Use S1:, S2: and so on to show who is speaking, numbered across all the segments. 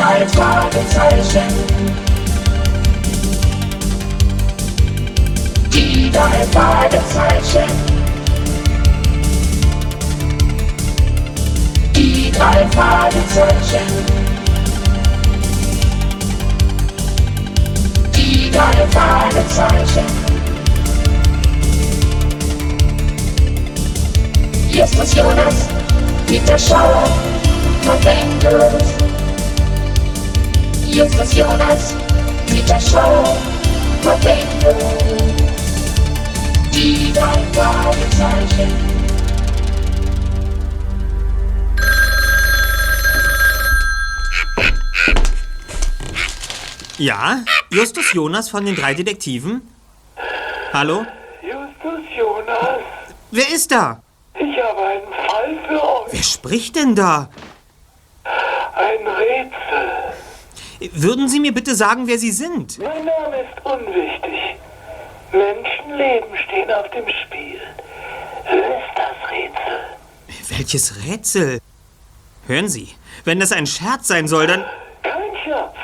S1: drei Fragezeichen. Die drei Fragezeichen. Die drei Fragezeichen. Die drei Fragezeichen. Justus Jonas, Peter Schauer, Justus Jonas, Peter Schauer, November. Die drei Fragezeichen.
S2: Ja, Justus Jonas von den drei Detektiven. Hallo?
S3: Justus Jonas,
S2: Wer ist da?
S3: ich habe einen Fall für euch.
S2: Wer spricht denn da?
S3: Ein Rätsel.
S2: Würden Sie mir bitte sagen, wer Sie sind?
S3: Mein Name ist unwichtig. Menschenleben stehen auf dem Spiel. Löst das Rätsel.
S2: Welches Rätsel? Hören Sie, wenn das ein Scherz sein soll, dann...
S3: Kein Scherz.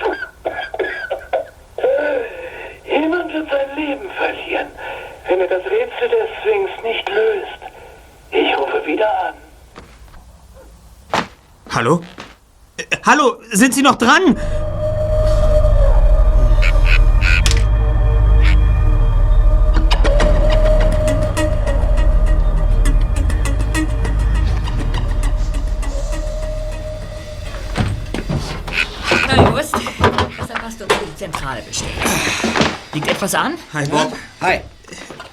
S3: Jemand wird sein Leben verlieren, wenn er das Rätsel des Sphinx nicht löst. Ich rufe wieder an.
S2: Hallo? Äh, hallo, sind Sie noch dran?
S4: Zentrale bestellt. Liegt etwas an?
S2: Hi, Bob.
S5: Hi.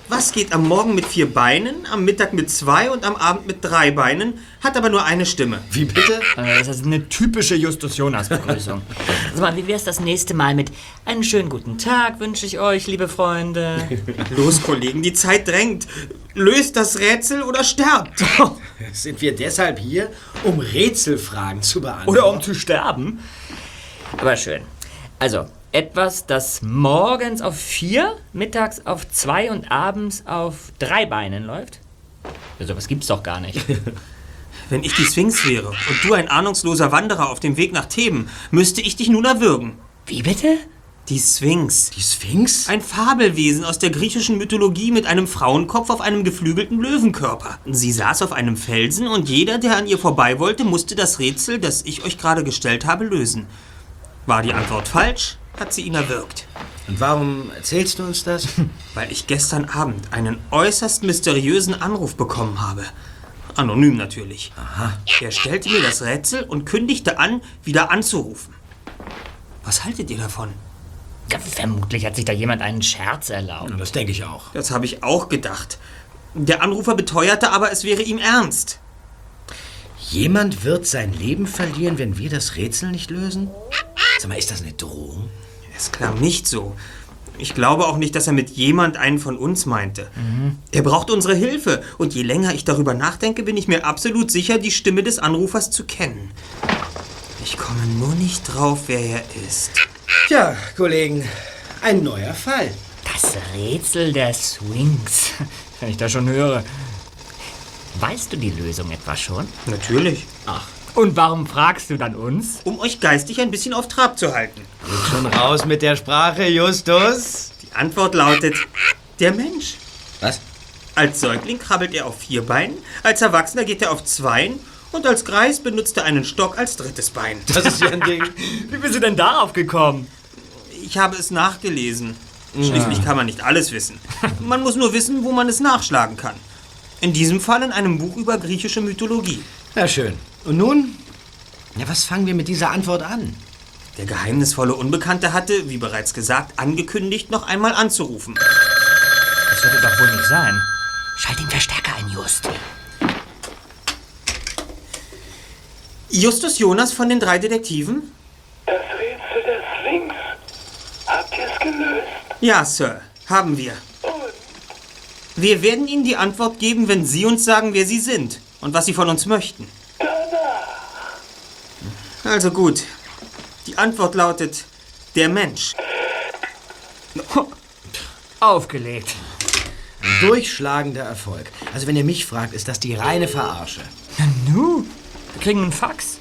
S2: Was geht am Morgen mit vier Beinen, am Mittag mit zwei und am Abend mit drei Beinen, hat aber nur eine Stimme?
S5: Wie bitte?
S4: Äh, Das ist eine typische Justus Jonas Begrüßung. Sag mal, wie wär's das nächste Mal mit einen schönen guten Tag wünsche ich euch, liebe Freunde.
S2: Los, Kollegen, die Zeit drängt. Löst das Rätsel oder sterbt.
S5: Sind wir deshalb hier, um Rätselfragen zu beantworten?
S4: Oder um zu sterben. Aber schön. Also, etwas, das morgens auf vier, mittags auf zwei und abends auf drei Beinen läuft? Ja, sowas gibt's doch gar nicht.
S2: Wenn ich die Sphinx wäre und du ein ahnungsloser Wanderer auf dem Weg nach Theben, müsste ich dich nun erwürgen.
S4: Wie bitte?
S2: Die Sphinx.
S5: Die Sphinx?
S2: Ein Fabelwesen aus der griechischen Mythologie mit einem Frauenkopf auf einem geflügelten Löwenkörper. Sie saß auf einem Felsen und jeder, der an ihr vorbei wollte, musste das Rätsel, das ich euch gerade gestellt habe, lösen. War die Antwort falsch, hat sie ihn erwürgt.
S5: Und warum erzählst du uns das?
S2: Weil ich gestern Abend einen äußerst mysteriösen Anruf bekommen habe. Anonym natürlich. Aha. Er stellte mir das Rätsel und kündigte an, wieder anzurufen. Was haltet ihr davon?
S4: Ja, vermutlich hat sich da jemand einen Scherz erlaubt.
S5: Das denke ich auch.
S2: Das habe ich auch gedacht. Der Anrufer beteuerte aber, es wäre ihm ernst.
S5: Jemand wird sein Leben verlieren, wenn wir das Rätsel nicht lösen? Sag mal, ist das eine Drohung?
S2: Es klang nicht so. Ich glaube auch nicht, dass er mit jemand einen von uns meinte. Er braucht unsere Hilfe. Und je länger ich darüber nachdenke, bin ich mir absolut sicher, die Stimme des Anrufers zu kennen. Ich komme nur nicht drauf, wer er ist.
S5: Tja, Kollegen, ein neuer Fall.
S4: Das Rätsel der Swings. Wenn ich das schon höre. Weißt du die Lösung etwa schon?
S2: Natürlich.
S4: Ach. Und warum fragst du dann uns?
S2: Um euch geistig ein bisschen auf Trab zu halten.
S5: Geht schon raus mit der Sprache, Justus.
S2: Die Antwort lautet: Der Mensch.
S5: Was?
S2: Als Säugling krabbelt er auf vier Beinen, als Erwachsener geht er auf zweien und als Greis benutzt er einen Stock als drittes Bein.
S5: Das ist ja ein Ding.
S4: Wie bist du denn darauf gekommen?
S2: Ich habe es nachgelesen. Schließlich kann man nicht alles wissen. Man muss nur wissen, wo man es nachschlagen kann. In diesem Fall in einem Buch über griechische Mythologie.
S5: Na schön. Und nun? Ja, was fangen wir mit dieser Antwort an?
S2: Der geheimnisvolle Unbekannte hatte, wie bereits gesagt, angekündigt, noch einmal anzurufen.
S4: Das wird doch wohl nicht sein. Schalt den Verstärker ein, Just.
S2: Justus Jonas von den drei Detektiven?
S3: Das Rätsel der Sphinx. Habt ihr es gelöst?
S2: Ja, Sir, haben wir. Wir werden Ihnen die Antwort geben, wenn Sie uns sagen, wer Sie sind und was Sie von uns möchten. Also gut. Die Antwort lautet der Mensch.
S4: Aufgelegt.
S5: Ein durchschlagender Erfolg. Also wenn ihr mich fragt, ist das die reine Verarsche.
S4: Nu, wir kriegen einen Fax.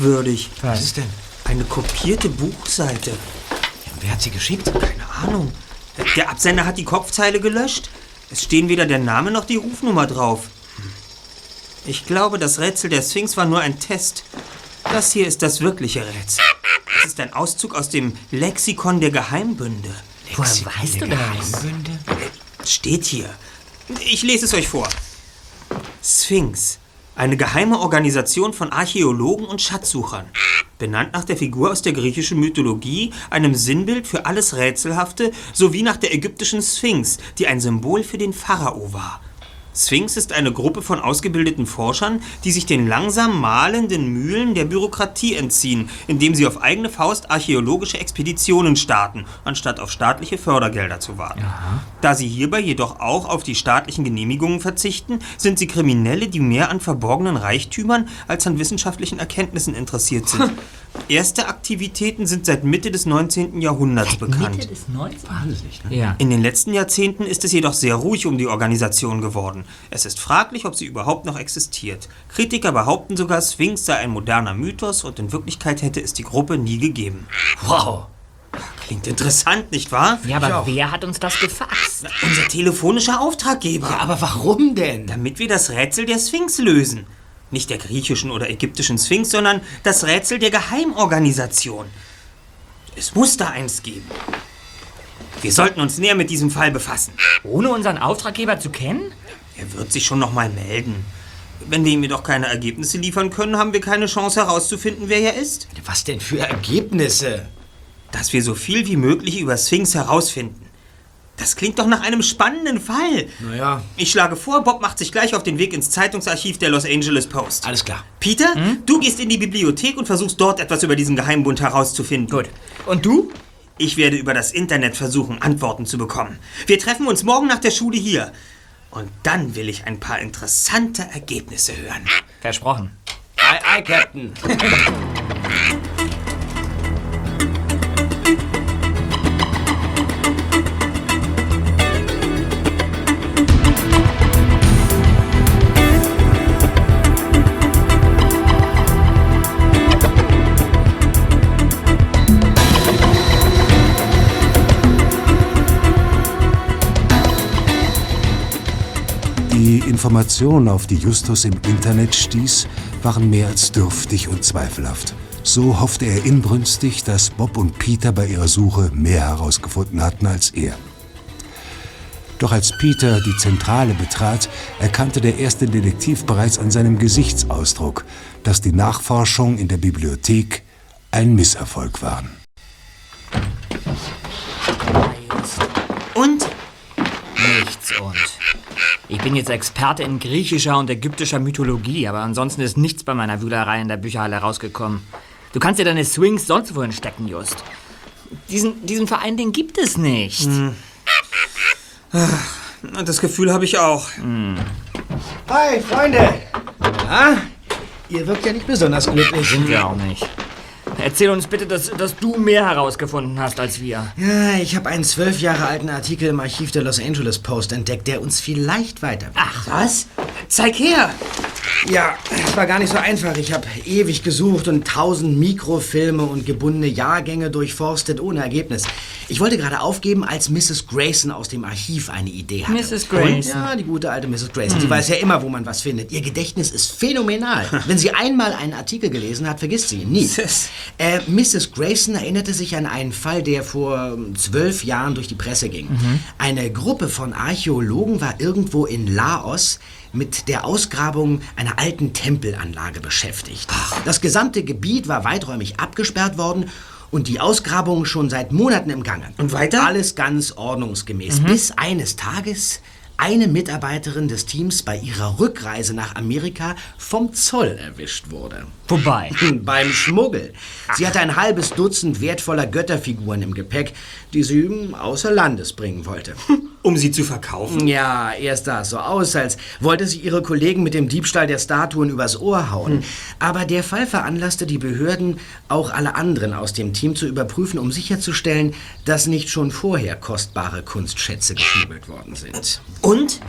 S2: Merkwürdig.
S5: Was ist denn?
S2: Eine kopierte Buchseite.
S5: Wer hat sie geschickt?
S2: Keine Ahnung. Der Absender hat die Kopfzeile gelöscht. Es stehen weder der Name noch die Rufnummer drauf. Ich glaube, das Rätsel der Sphinx war nur ein Test. Das hier ist das wirkliche Rätsel. Es ist ein Auszug aus dem Lexikon der Geheimbünde.
S4: Woher weißt du das?
S5: Geheimbünde?
S2: Steht hier. Ich lese es euch vor. Sphinx. Eine geheime Organisation von Archäologen und Schatzsuchern. Benannt nach der Figur aus der griechischen Mythologie, einem Sinnbild für alles Rätselhafte, sowie nach der ägyptischen Sphinx, die ein Symbol für den Pharao war. Sphinx ist eine Gruppe von ausgebildeten Forschern, die sich den langsam mahlenden Mühlen der Bürokratie entziehen, indem sie auf eigene Faust archäologische Expeditionen starten, anstatt auf staatliche Fördergelder zu warten. Da sie hierbei jedoch auch auf die staatlichen Genehmigungen verzichten, sind sie Kriminelle, die mehr an verborgenen Reichtümern als an wissenschaftlichen Erkenntnissen interessiert sind. Erste Aktivitäten sind seit Mitte des 19. Jahrhunderts bekannt.
S4: Mitte des 19.
S5: Wahnsinnig, ne?
S4: Ja.
S2: In den letzten Jahrzehnten ist es jedoch sehr ruhig um die Organisation geworden. Es ist fraglich, ob sie überhaupt noch existiert. Kritiker behaupten sogar, Sphinx sei ein moderner Mythos und in Wirklichkeit hätte es die Gruppe nie gegeben.
S5: Wow.
S2: Klingt interessant, nicht wahr?
S4: Ja, aber wer hat uns das gefaxt?
S2: Unser telefonischer Auftraggeber.
S5: Aber warum denn?
S2: Damit wir das Rätsel der Sphinx lösen. Nicht der griechischen oder ägyptischen Sphinx, sondern das Rätsel der Geheimorganisation. Es muss da eins geben. Wir sollten uns näher mit diesem Fall befassen.
S4: Ohne unseren Auftraggeber zu kennen?
S2: Er wird sich schon noch mal melden. Wenn wir ihm jedoch keine Ergebnisse liefern können, haben wir keine Chance herauszufinden, wer er ist.
S5: Was denn für Ergebnisse?
S2: Dass wir so viel wie möglich über Sphinx herausfinden. Das klingt doch nach einem spannenden Fall.
S5: Naja,
S2: Ich schlage vor, Bob macht sich gleich auf den Weg ins Zeitungsarchiv der Los Angeles Post.
S5: alles klar.
S2: Peter, du gehst in die Bibliothek und versuchst dort etwas über diesen Geheimbund herauszufinden.
S4: Gut. Und du?
S2: Ich werde über das Internet versuchen, Antworten zu bekommen. Wir treffen uns morgen nach der Schule hier. Und dann will ich ein paar interessante Ergebnisse hören.
S4: Versprochen.
S5: Aye, aye, Captain.
S6: Informationen, auf die Justus im Internet stieß, waren mehr als dürftig und zweifelhaft. So hoffte er inbrünstig, dass Bob und Peter bei ihrer Suche mehr herausgefunden hatten als er. Doch als Peter die Zentrale betrat, erkannte der erste Detektiv bereits an seinem Gesichtsausdruck, dass die Nachforschungen in der Bibliothek ein Misserfolg waren.
S2: Und?
S4: Nichts und. Ich bin jetzt Experte in griechischer und ägyptischer Mythologie, aber ansonsten ist nichts bei meiner Wühlerei in der Bücherhalle rausgekommen. Du kannst dir deine Swings sonst wohin stecken, Just. Diesen, diesen Verein, den gibt es nicht.
S2: Das Gefühl habe ich auch.
S5: Hi, Freunde. Na, ihr wirkt ja nicht besonders glücklich.
S4: Sind wir auch nicht. Erzähl uns bitte, dass, dass du mehr herausgefunden hast als wir.
S5: Ja, ich habe einen zwölf Jahre alten Artikel im Archiv der Los Angeles Post entdeckt, der uns vielleicht weiterbringt.
S2: Ach, was? Zeig her!
S5: Ja, es war gar nicht so einfach. Ich habe ewig gesucht und tausend Mikrofilme und gebundene Jahrgänge durchforstet, ohne Ergebnis. Ich wollte gerade aufgeben, als Mrs. Grayson aus dem Archiv eine Idee hatte.
S4: Mrs. Grayson.
S5: Ja, die gute alte Mrs. Grayson. Sie weiß ja immer, wo man was findet. Ihr Gedächtnis ist phänomenal. Wenn sie einmal einen Artikel gelesen hat, vergisst sie ihn nie. Äh, Mrs. Grayson erinnerte sich an einen Fall, der vor ähm, zwölf Jahren durch die Presse ging. Eine Gruppe von Archäologen war irgendwo in Laos mit der Ausgrabung einer alten Tempelanlage beschäftigt. Das gesamte Gebiet war weiträumig abgesperrt worden und die Ausgrabung schon seit Monaten im Gange.
S2: Und weiter?
S5: Alles ganz ordnungsgemäß. Bis eines Tages eine Mitarbeiterin des Teams bei ihrer Rückreise nach Amerika vom Zoll erwischt wurde.
S4: Vorbei.
S5: Beim Schmuggel. Sie hatte ein halbes Dutzend wertvoller Götterfiguren im Gepäck, die sie außer Landes bringen wollte.
S2: Um sie zu verkaufen?
S5: Ja, erst sah es so aus, als wollte sie ihre Kollegen mit dem Diebstahl der Statuen übers Ohr hauen. Aber der Fall veranlasste die Behörden, auch alle anderen aus dem Team zu überprüfen, um sicherzustellen, dass nicht schon vorher kostbare Kunstschätze geschmuggelt worden sind.
S2: Und?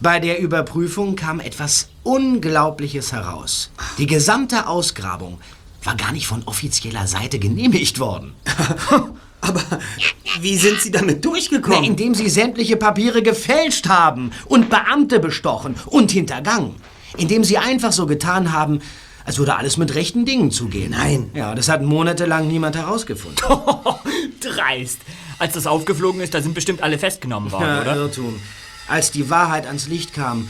S5: Bei der Überprüfung kam etwas Unglaubliches heraus. Die gesamte Ausgrabung war gar nicht von offizieller Seite genehmigt worden.
S2: Aber wie sind Sie damit
S5: Na,
S2: durchgekommen?
S5: indem sie sämtliche Papiere gefälscht haben und Beamte bestochen und hintergangen. Indem sie einfach so getan haben, als würde alles mit rechten Dingen zugehen.
S2: Nein.
S5: Ja, das hat monatelang niemand herausgefunden.
S4: Dreist. Als das aufgeflogen ist, da sind bestimmt alle festgenommen worden,
S5: Ja,
S4: oder?
S5: Irrtum. Als die Wahrheit ans Licht kam,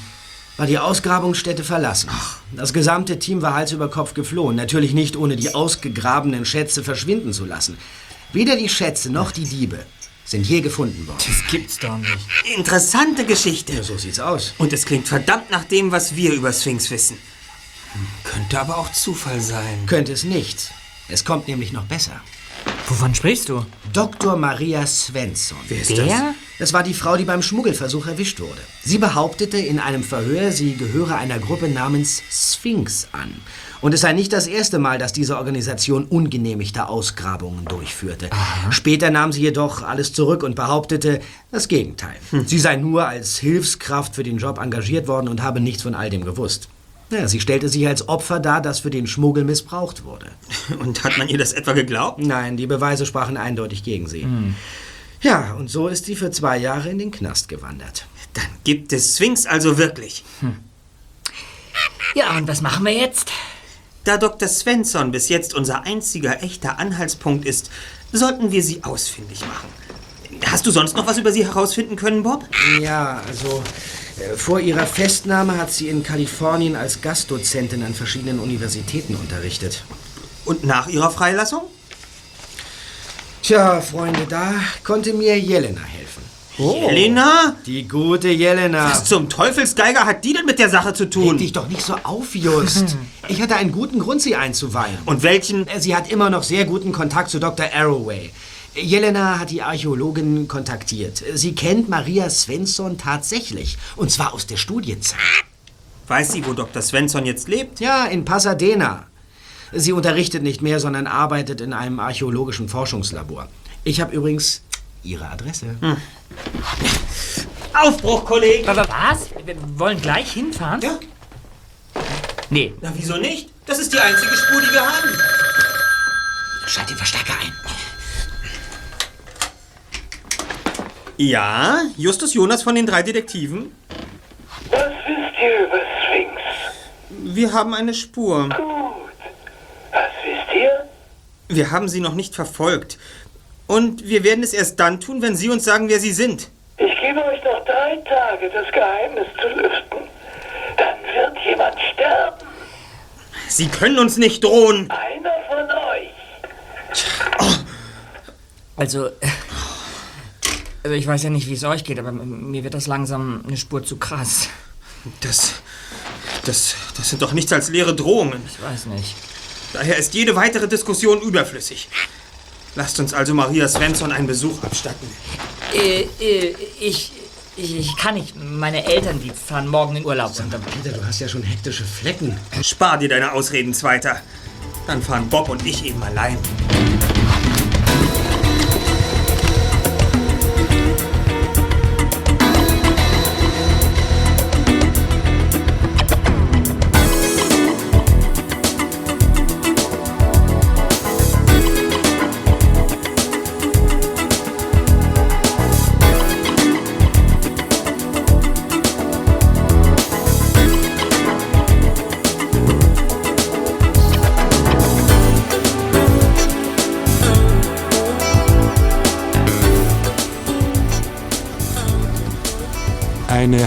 S5: war die Ausgrabungsstätte verlassen. Das gesamte Team war Hals über Kopf geflohen. Natürlich nicht, ohne die ausgegrabenen Schätze verschwinden zu lassen. Weder die Schätze noch die Diebe sind je gefunden worden.
S4: Das gibt's doch nicht.
S2: Interessante Geschichte.
S5: Ja, so sieht's aus.
S2: Und es klingt verdammt nach dem, was wir über Sphinx wissen. Könnte aber auch Zufall sein.
S5: Könnte es nicht. Es kommt nämlich noch besser.
S4: Wovon sprichst du?
S5: Dr. Maria Svensson.
S2: Wer ist
S4: Der?
S5: Das war die Frau, die beim Schmuggelversuch erwischt wurde. Sie behauptete in einem Verhör, sie gehöre einer Gruppe namens Sphinx an. Und es sei nicht das erste Mal, dass diese Organisation ungenehmigte Ausgrabungen durchführte. Später nahm sie jedoch alles zurück und behauptete das Gegenteil. Sie sei nur als Hilfskraft für den Job engagiert worden und habe nichts von all dem gewusst. Ja, sie stellte sich als Opfer dar, das für den Schmuggel missbraucht wurde.
S2: Und hat man ihr das etwa geglaubt?
S5: Nein, die Beweise sprachen eindeutig gegen sie. Ja, und so ist sie für zwei Jahre in den Knast gewandert.
S2: Dann gibt es Sphinx also wirklich.
S4: Ja, und was machen wir jetzt?
S2: Da Dr. Svensson bis jetzt unser einziger echter Anhaltspunkt ist, sollten wir sie ausfindig machen. Hast du sonst noch was über sie herausfinden können, Bob?
S5: Ja, also äh, vor ihrer Festnahme hat sie in Kalifornien als Gastdozentin an verschiedenen Universitäten unterrichtet.
S2: Und nach ihrer Freilassung?
S5: Tja, Freunde, da konnte mir Jelena helfen.
S2: Helena?
S5: Die gute Jelena.
S2: Was zum Teufelsgeiger hat die denn mit der Sache zu
S5: Reg
S2: tun?
S5: dich doch nicht so auf, Just. Ich hatte einen guten Grund, sie einzuweihen.
S2: Und welchen?
S5: Äh, Sie hat immer noch sehr guten Kontakt zu Dr. Arroway. Jelena hat die Archäologin kontaktiert. Sie kennt Maria Svensson tatsächlich. Und zwar aus der Studienzeit.
S2: Weiß sie, wo Dr. Svensson jetzt lebt?
S5: Ja, in Pasadena. Sie unterrichtet nicht mehr, sondern arbeitet in einem archäologischen Forschungslabor. Ich habe übrigens ihre Adresse.
S2: Aufbruch, Kollegen!
S4: Aber was? Wir wollen gleich hinfahren?
S2: Ja.
S4: Nee.
S2: Na, wieso nicht? Das ist die einzige Spur, die wir haben.
S5: Schalt den Verstärker ein.
S2: Ja, Justus Jonas von den drei Detektiven.
S3: Was wisst ihr über Sphinx?
S2: Wir haben eine Spur.
S3: Gut. Was wisst ihr?
S2: Wir haben sie noch nicht verfolgt. Und wir werden es erst dann tun, wenn Sie uns sagen, wer Sie sind.
S3: Ich gebe euch noch drei Tage, das Geheimnis zu lüften. Dann wird jemand sterben.
S2: Sie können uns nicht drohen.
S3: Einer von euch.
S4: Also, also ich weiß ja nicht, wie es euch geht, aber mir wird das langsam eine Spur zu krass.
S2: Das, das, das sind doch nichts als leere Drohungen.
S4: Ich weiß nicht.
S2: Daher ist jede weitere Diskussion überflüssig. Lasst uns also Maria Svensson einen Besuch abstatten.
S4: Äh, äh, ich, ich, ich kann nicht. Meine Eltern, die fahren morgen in Urlaub. Und dann,
S5: Peter, du hast ja schon hektische Flecken.
S2: Spar dir deine Ausreden, Zweiter. Dann fahren Bob und ich eben allein.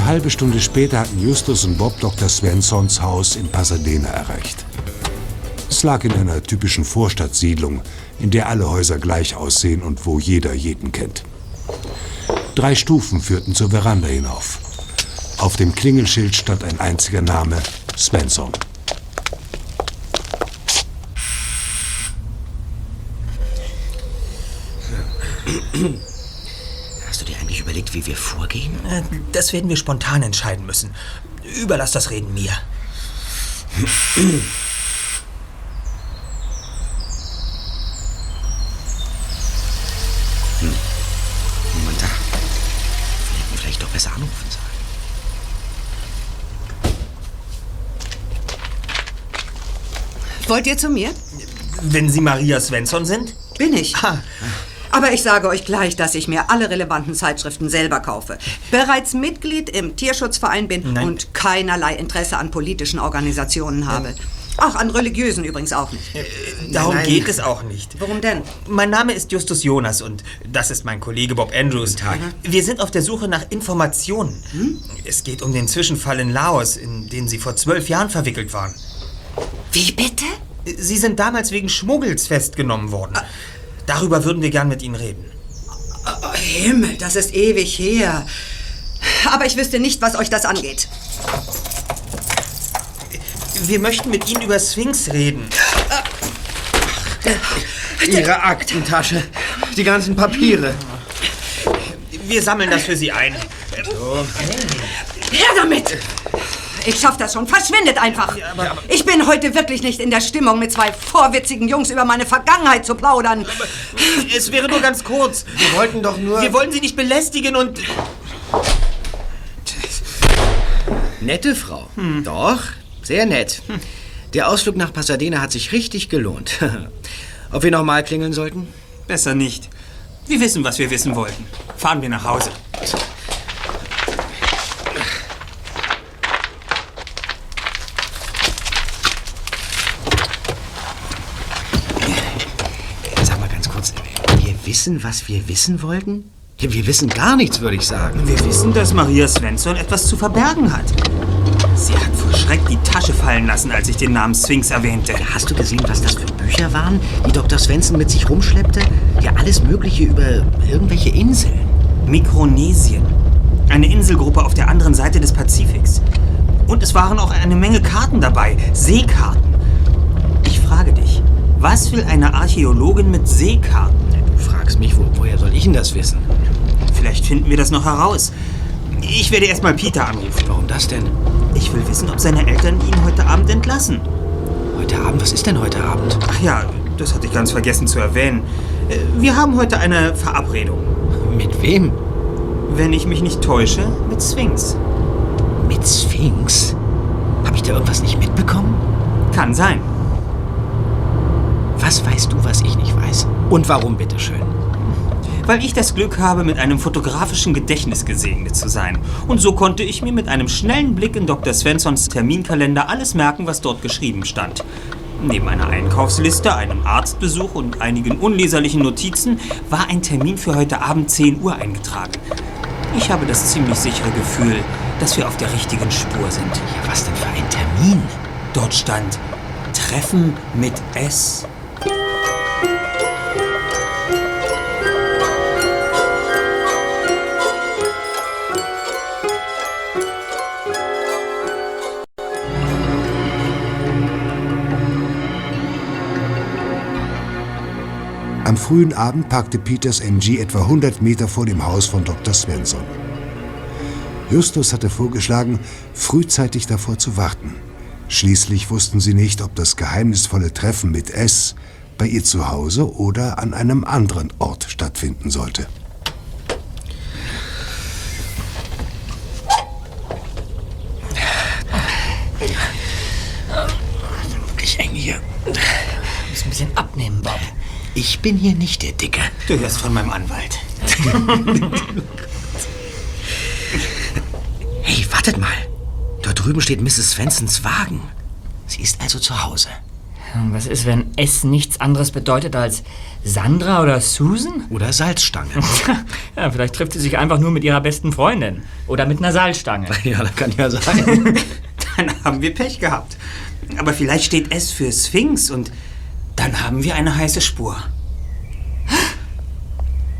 S6: Eine halbe Stunde später hatten Justus und Bob Dr. Svensons Haus in Pasadena erreicht. Es lag in einer typischen Vorstadtsiedlung, in der alle Häuser gleich aussehen und wo jeder jeden kennt. Drei Stufen führten zur Veranda hinauf. Auf dem Klingelschild stand ein einziger Name, Svensson.
S5: Wie wir vorgehen?
S2: Äh, Das werden wir spontan entscheiden müssen. Überlass das Reden mir.
S5: Moment da. Vielleicht, ich doch besser anrufen sollen.
S7: Wollt ihr zu mir?
S2: Wenn Sie Maria Svensson sind?
S7: Bin ich.
S2: Ah.
S7: Aber ich sage euch gleich, dass ich mir alle relevanten Zeitschriften selber kaufe. Bereits Mitglied im Tierschutzverein bin
S2: Nein.
S7: und keinerlei Interesse an politischen Organisationen habe. Ach, an religiösen übrigens auch nicht.
S2: Darum
S5: nein.
S2: geht es auch nicht.
S7: Warum denn?
S2: Mein Name ist Justus Jonas und das ist mein Kollege Bob Andrews.
S5: Tag.
S2: Wir sind auf der Suche nach Informationen. Es geht um den Zwischenfall in Laos, in den Sie vor zwölf Jahren verwickelt waren.
S7: Wie bitte?
S2: Sie sind damals wegen Schmuggels festgenommen worden. Darüber würden wir gern mit Ihnen reden.
S7: Oh, Himmel, das ist ewig her. Aber ich wüsste nicht, was euch das angeht.
S2: Wir möchten mit Ihnen über Sphinx reden.
S5: Ihre Aktentasche, die ganzen Papiere.
S2: Wir sammeln das für Sie ein.
S7: Her damit! Ich schaff das schon. Verschwindet einfach. Ich bin heute wirklich nicht in der Stimmung, mit zwei vorwitzigen Jungs über meine Vergangenheit zu plaudern.
S2: Es wäre nur ganz kurz.
S5: Wir wollten doch nur...
S2: Wir wollen Sie nicht belästigen und...
S5: Nette Frau. Doch, sehr nett. Der Ausflug nach Pasadena hat sich richtig gelohnt. Ob wir nochmal klingeln sollten?
S2: Besser nicht. Wir wissen, was wir wissen wollten. Fahren wir nach Hause.
S5: Sag mal ganz kurz, wir wissen, was wir wissen wollten? Ja, Wir wissen gar nichts, würde ich sagen.
S2: Wir wissen, dass Maria Svensson etwas zu verbergen hat. Sie hat vor Schreck die Tasche fallen lassen, als ich den Namen Sphinx erwähnte.
S5: Hast du gesehen, was das für Bücher waren, die Dr. Svensson mit sich rumschleppte? Ja, alles Mögliche über irgendwelche Inseln.
S2: Mikronesien. Eine Inselgruppe auf der anderen Seite des Pazifiks. Und es waren auch eine Menge Karten dabei. Seekarten. Ich frage dich, was will eine Archäologin mit Seekarten?
S5: Fragst mich, wo, woher soll ich denn das wissen?
S2: Vielleicht finden wir das noch heraus. Ich werde erstmal Peter anrufen.
S5: Warum das denn?
S2: Ich will wissen, ob seine Eltern ihn heute Abend entlassen.
S5: Heute Abend? Was ist denn heute Abend?
S2: Ach ja, das hatte ich ganz vergessen zu erwähnen. Äh, Wir haben heute eine Verabredung.
S5: Mit wem?
S2: Wenn ich mich nicht täusche, mit Sphinx.
S5: Mit Sphinx? Habe ich da irgendwas nicht mitbekommen?
S2: Kann sein.
S5: Was weißt du, was ich nicht weiß? Und warum, bitteschön?
S2: Weil ich das Glück habe, mit einem fotografischen Gedächtnis gesegnet zu sein. Und so konnte ich mir mit einem schnellen Blick in Dr. Svensons Terminkalender alles merken, was dort geschrieben stand. Neben einer Einkaufsliste, einem Arztbesuch und einigen unleserlichen Notizen war ein Termin für heute Abend 10 Uhr eingetragen. Ich habe das ziemlich sichere Gefühl, dass wir auf der richtigen Spur sind.
S5: Ja, was denn für ein Termin?
S2: Dort stand Treffen mit S.
S6: Am frühen Abend parkte Peters MG etwa 100 Meter vor dem Haus von Dr. Svensson. Justus hatte vorgeschlagen, frühzeitig davor zu warten. Schließlich wussten sie nicht, ob das geheimnisvolle Treffen mit S bei ihr zu Hause oder an einem anderen Ort stattfinden sollte.
S5: Wirklich eng hier.
S4: Muss ein bisschen abnehmen, Bob.
S5: Ich bin hier nicht der Dicke.
S2: Du hörst von meinem Anwalt.
S5: Hey, wartet mal. Dort drüben steht Mrs. Svensons Wagen. Sie ist also zu Hause.
S4: Was ist, wenn S nichts anderes bedeutet als Sandra oder Susan?
S5: Oder Salzstange.
S4: Ja, vielleicht trifft sie sich einfach nur mit ihrer besten Freundin. Oder mit einer Salzstange.
S5: ja, das kann ja sein.
S2: Dann haben wir Pech gehabt. Aber vielleicht steht S für Sphinx und dann haben wir eine heiße Spur.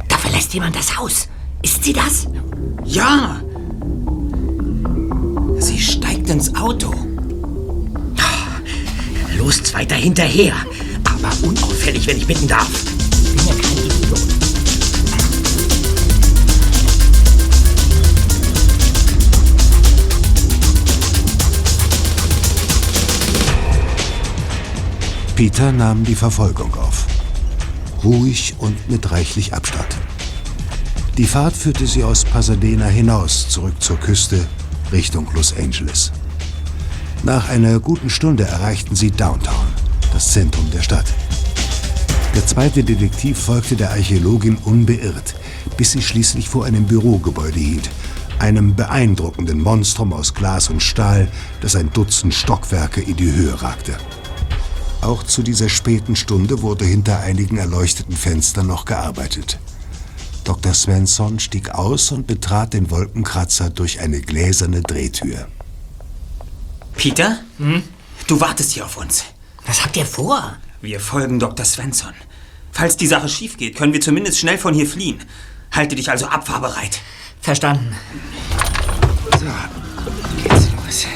S7: Da verlässt jemand das Haus. Ist sie das?
S2: Ja! Sie steigt ins Auto.
S5: Los, Zweiter, hinterher. Aber unauffällig, wenn ich bitten darf.
S4: Ich bin ja kein Idiot.
S6: Peter nahm die Verfolgung auf. Ruhig und mit reichlich Abstand. Die Fahrt führte sie aus Pasadena hinaus, zurück zur Küste, Richtung Los Angeles. Nach einer guten Stunde erreichten sie Downtown, das Zentrum der Stadt. Der zweite Detektiv folgte der Archäologin unbeirrt, bis sie schließlich vor einem Bürogebäude hielt, einem beeindruckenden Monstrum aus Glas und Stahl, das ein Dutzend Stockwerke in die Höhe ragte. Auch zu dieser späten Stunde wurde hinter einigen erleuchteten Fenstern noch gearbeitet. Dr. Svensson stieg aus und betrat den Wolkenkratzer durch eine gläserne Drehtür.
S2: Peter? Du wartest hier auf uns.
S4: Was habt ihr vor?
S2: Wir folgen Dr. Svensson. Falls die Sache schief geht, können wir zumindest schnell von hier fliehen. Halte dich also abfahrbereit.
S4: Verstanden.
S5: So, geht's los.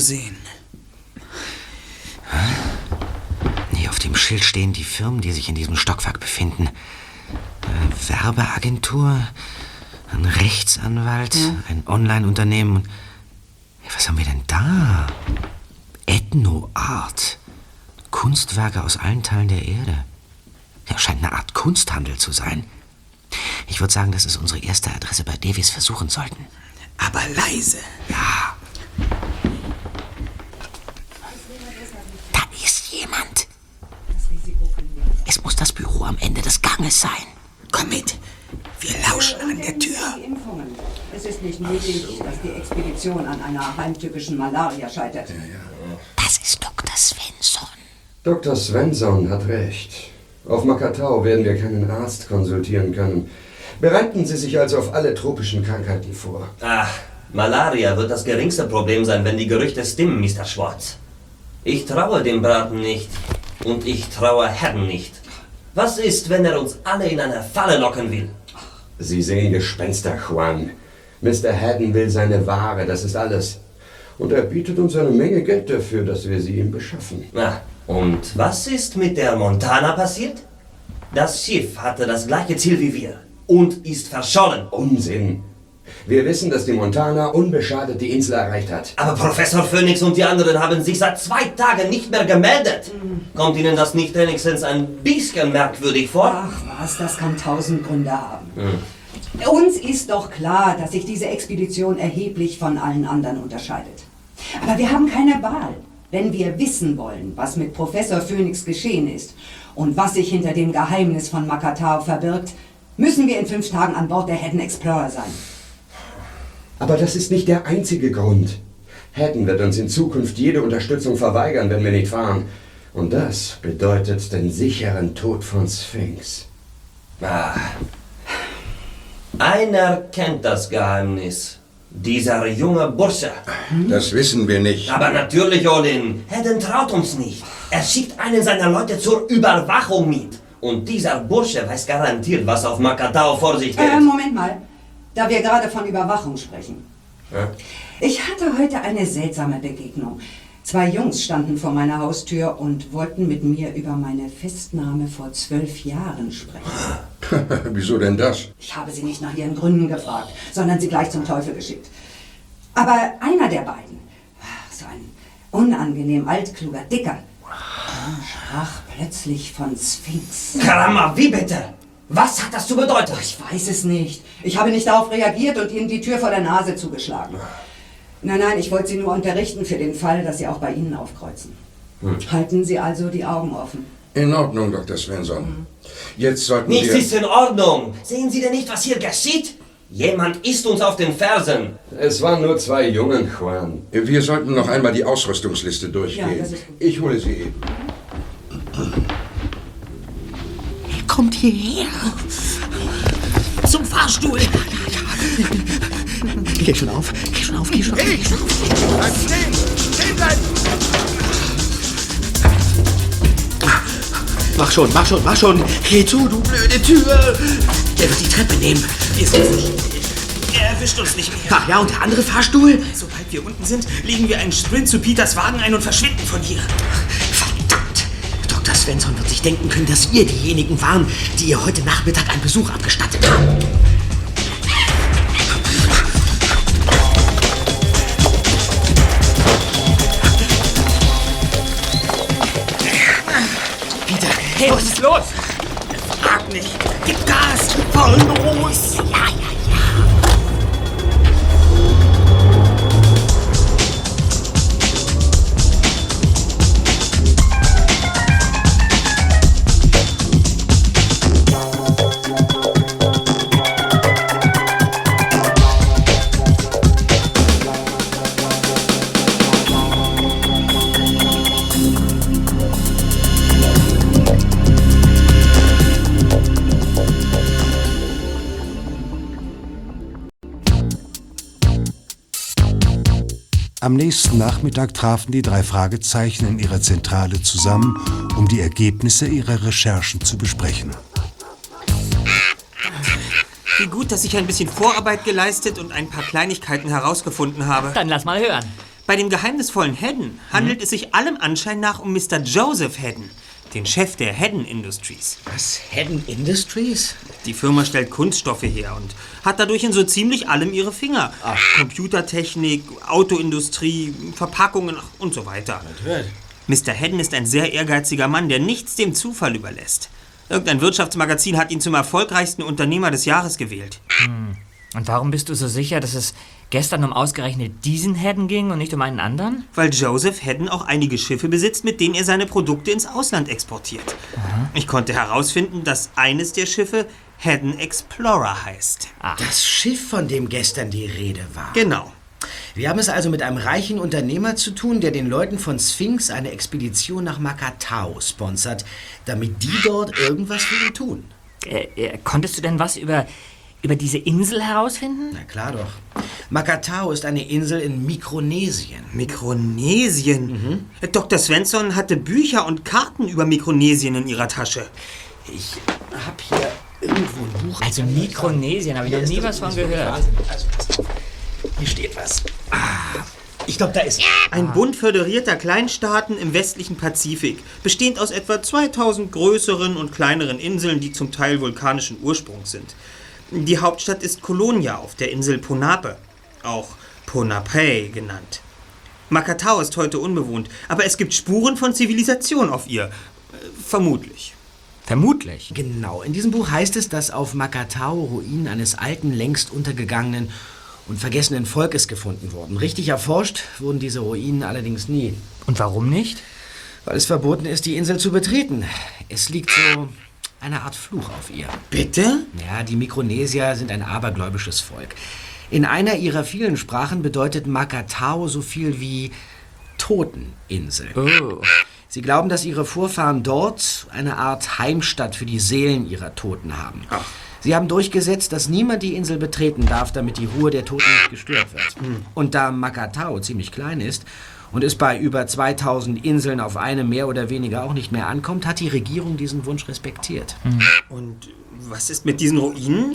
S5: Kein
S2: Mensch zu sehen.
S5: Hier auf dem Schild stehen die Firmen, die sich in diesem Stockwerk befinden. Äh, Werbeagentur, ein Rechtsanwalt, ein Online-Unternehmen. und- Ja, Was haben wir denn da? Ethno-Art. Kunstwerke aus allen Teilen der Erde. Ja, scheint eine Art Kunsthandel zu sein. Ich würde sagen, das ist unsere erste Adresse, bei der wir es versuchen sollten.
S2: Aber leise.
S5: Ja. Da ist jemand. Es muss das Büro am Ende des Ganges sein.
S2: Komm mit. Wir lauschen an der Tür.
S7: Es ist nicht nötig, dass die Expedition an einer heimtückischen Malaria scheitert.
S5: Das ist Dr. Svensson.
S8: Dr. Svensson hat recht. Auf Makatao werden wir keinen Arzt konsultieren können. Bereiten Sie sich also auf alle tropischen Krankheiten vor.
S9: Ach, Malaria wird das geringste Problem sein, wenn die Gerüchte stimmen, Mr. Schwartz. Ich traue dem Braten nicht. Und ich traue Herrn nicht. Was ist, wenn er uns alle in eine Falle locken will?
S8: Sie sehen Gespenster, Juan. Mr. Haddon will seine Ware, das ist alles. Und er bietet uns eine Menge Geld dafür, dass wir sie ihm beschaffen.
S9: Na, und was ist mit der Montana passiert? Das Schiff hatte das gleiche Ziel wie wir und ist verschollen.
S8: Unsinn. Wir wissen, dass die Montana unbeschadet die Insel erreicht hat.
S9: Aber Professor Phoenix und die anderen haben sich seit zwei Tagen nicht mehr gemeldet. Kommt Ihnen das nicht wenigstens ein bisschen merkwürdig vor?
S7: Ach was, das kann tausend Gründe haben. Uns ist doch klar, dass sich diese Expedition erheblich von allen anderen unterscheidet. Aber wir haben keine Wahl. Wenn wir wissen wollen, was mit Professor Phoenix geschehen ist und was sich hinter dem Geheimnis von Makatao verbirgt, müssen wir in fünf Tagen an Bord der Hedden Explorer sein.
S8: Aber das ist nicht der einzige Grund. Haddon wird uns in Zukunft jede Unterstützung verweigern, wenn wir nicht fahren. Und das bedeutet den sicheren Tod von Sphinx.
S9: Ah. Einer kennt das Geheimnis. Dieser junge Bursche.
S10: Das wissen wir nicht.
S9: Aber natürlich, Olin. Hedden traut uns nicht. Er schickt einen seiner Leute zur Überwachung mit. Und dieser Bursche weiß garantiert, was auf Makatao vor sich geht.
S7: Äh, Moment mal. Da wir gerade von Überwachung sprechen. Ich hatte heute eine seltsame Begegnung. Zwei Jungs standen vor meiner Haustür und wollten mit mir über meine Festnahme vor zwölf Jahren sprechen.
S10: Wieso denn das?
S7: Ich habe sie nicht nach ihren Gründen gefragt, sondern sie gleich zum Teufel geschickt. Aber einer der beiden, so ein unangenehm altkluger Dicker, sprach plötzlich von Sphinx.
S9: Karama, wie bitte? Was hat das zu bedeuten?
S7: Ich weiß es nicht. Ich habe nicht darauf reagiert und ihnen die Tür vor der Nase zugeschlagen. Nein, nein, ich wollte Sie nur unterrichten für den Fall, dass Sie auch bei Ihnen aufkreuzen. Halten Sie also die Augen offen.
S10: In Ordnung, Dr. Svensson. Jetzt sollten
S9: Nichts
S10: wir...
S9: ist in Ordnung. Sehen Sie denn nicht, was hier geschieht? Jemand ist uns auf den Fersen.
S8: Es waren nur zwei Jungen, Juan.
S10: Wir sollten noch einmal die Ausrüstungsliste durchgehen.
S7: Ja,
S10: ich hole sie eben.
S5: Kommt hierher. Zum Fahrstuhl. Geh schon auf. Geh schon auf. Geh schon auf. Geh schon auf.
S10: Bleib stehen! Stehen bleiben!
S5: Mach schon, mach schon, mach schon. Geh zu, du blöde Tür. Der wird die Treppe nehmen.
S2: Ist uns nicht. Er erwischt uns nicht mehr.
S5: Ach ja, und der andere Fahrstuhl?
S2: Sobald wir unten sind, legen wir einen Sprint zu Peters Wagen ein und verschwinden von hier.
S5: Svensson wird sich denken können, dass ihr diejenigen waren, die ihr heute Nachmittag einen Besuch abgestattet haben. Peter,
S4: Hey, was ist los?
S2: Frag nicht. Gib Gas. Voll los.
S6: Am nächsten Nachmittag trafen die drei Fragezeichen in ihrer Zentrale zusammen, um die Ergebnisse ihrer Recherchen zu besprechen.
S2: Wie gut, dass ich ein bisschen Vorarbeit geleistet und ein paar Kleinigkeiten herausgefunden habe.
S4: Dann lass mal hören.
S2: Bei dem geheimnisvollen Hedden handelt es sich allem Anschein nach um Mr. Joseph Hedden, den Chef der Hedden Industries.
S5: Was? Hedden Industries?
S2: Die Firma stellt Kunststoffe her und hat dadurch in so ziemlich allem ihre Finger. Computertechnik, Autoindustrie, Verpackungen und so weiter. Mr. Hedden ist ein sehr ehrgeiziger Mann, der nichts dem Zufall überlässt. Irgendein Wirtschaftsmagazin hat ihn zum erfolgreichsten Unternehmer des Jahres gewählt.
S4: Und warum bist du so sicher, dass es gestern um ausgerechnet diesen Hedden ging und nicht um einen anderen?
S2: Weil Joseph Hedden auch einige Schiffe besitzt, mit denen er seine Produkte ins Ausland exportiert. Ich konnte herausfinden, dass eines der Schiffe Hedden Explorer heißt.
S5: Das Schiff, von dem gestern die Rede war.
S2: Genau.
S5: Wir haben es also mit einem reichen Unternehmer zu tun, der den Leuten von Sphinx eine Expedition nach Makatao sponsert, damit die dort irgendwas für ihn tun.
S4: Äh, äh, konntest du denn was über, über diese Insel herausfinden?
S5: Na klar doch. Makatao ist eine Insel in Mikronesien.
S2: Mikronesien? Dr. Svensson hatte Bücher und Karten über Mikronesien in ihrer Tasche.
S5: Ich hab hier irgendwo ein Buch.
S4: Also Mikronesien, habe ich noch nie was von gehört.
S5: Also. Hier steht was. Ah, ich glaube, da ist.
S2: Ein Bund föderierter Kleinstaaten im westlichen Pazifik, bestehend aus etwa 2000 größeren und kleineren Inseln, die zum Teil vulkanischen Ursprungs sind. Die Hauptstadt ist Kolonia auf der Insel Ponape, auch Ponape genannt. Makatao ist heute unbewohnt, aber es gibt Spuren von Zivilisation auf ihr. Äh, Vermutlich.
S4: Vermutlich.
S5: Genau. In diesem Buch heißt es, dass auf Makatao Ruinen eines alten, längst untergegangenen und vergessenen Volkes gefunden wurden. Richtig erforscht wurden diese Ruinen allerdings nie.
S4: Und warum nicht?
S5: Weil es verboten ist, die Insel zu betreten. Es liegt so eine Art Fluch auf ihr.
S2: Bitte?
S5: Ja, die Mikronesier sind ein abergläubisches Volk. In einer ihrer vielen Sprachen bedeutet Makatao so viel wie Toteninsel.
S4: Oh.
S5: Sie glauben, dass ihre Vorfahren dort eine Art Heimstatt für die Seelen ihrer Toten haben. Sie haben durchgesetzt, dass niemand die Insel betreten darf, damit die Ruhe der Toten nicht gestört wird. Und da Makatao ziemlich klein ist und es bei über 2000 Inseln auf eine mehr oder weniger auch nicht mehr ankommt, hat die Regierung diesen Wunsch respektiert.
S2: Und was ist mit diesen Ruinen?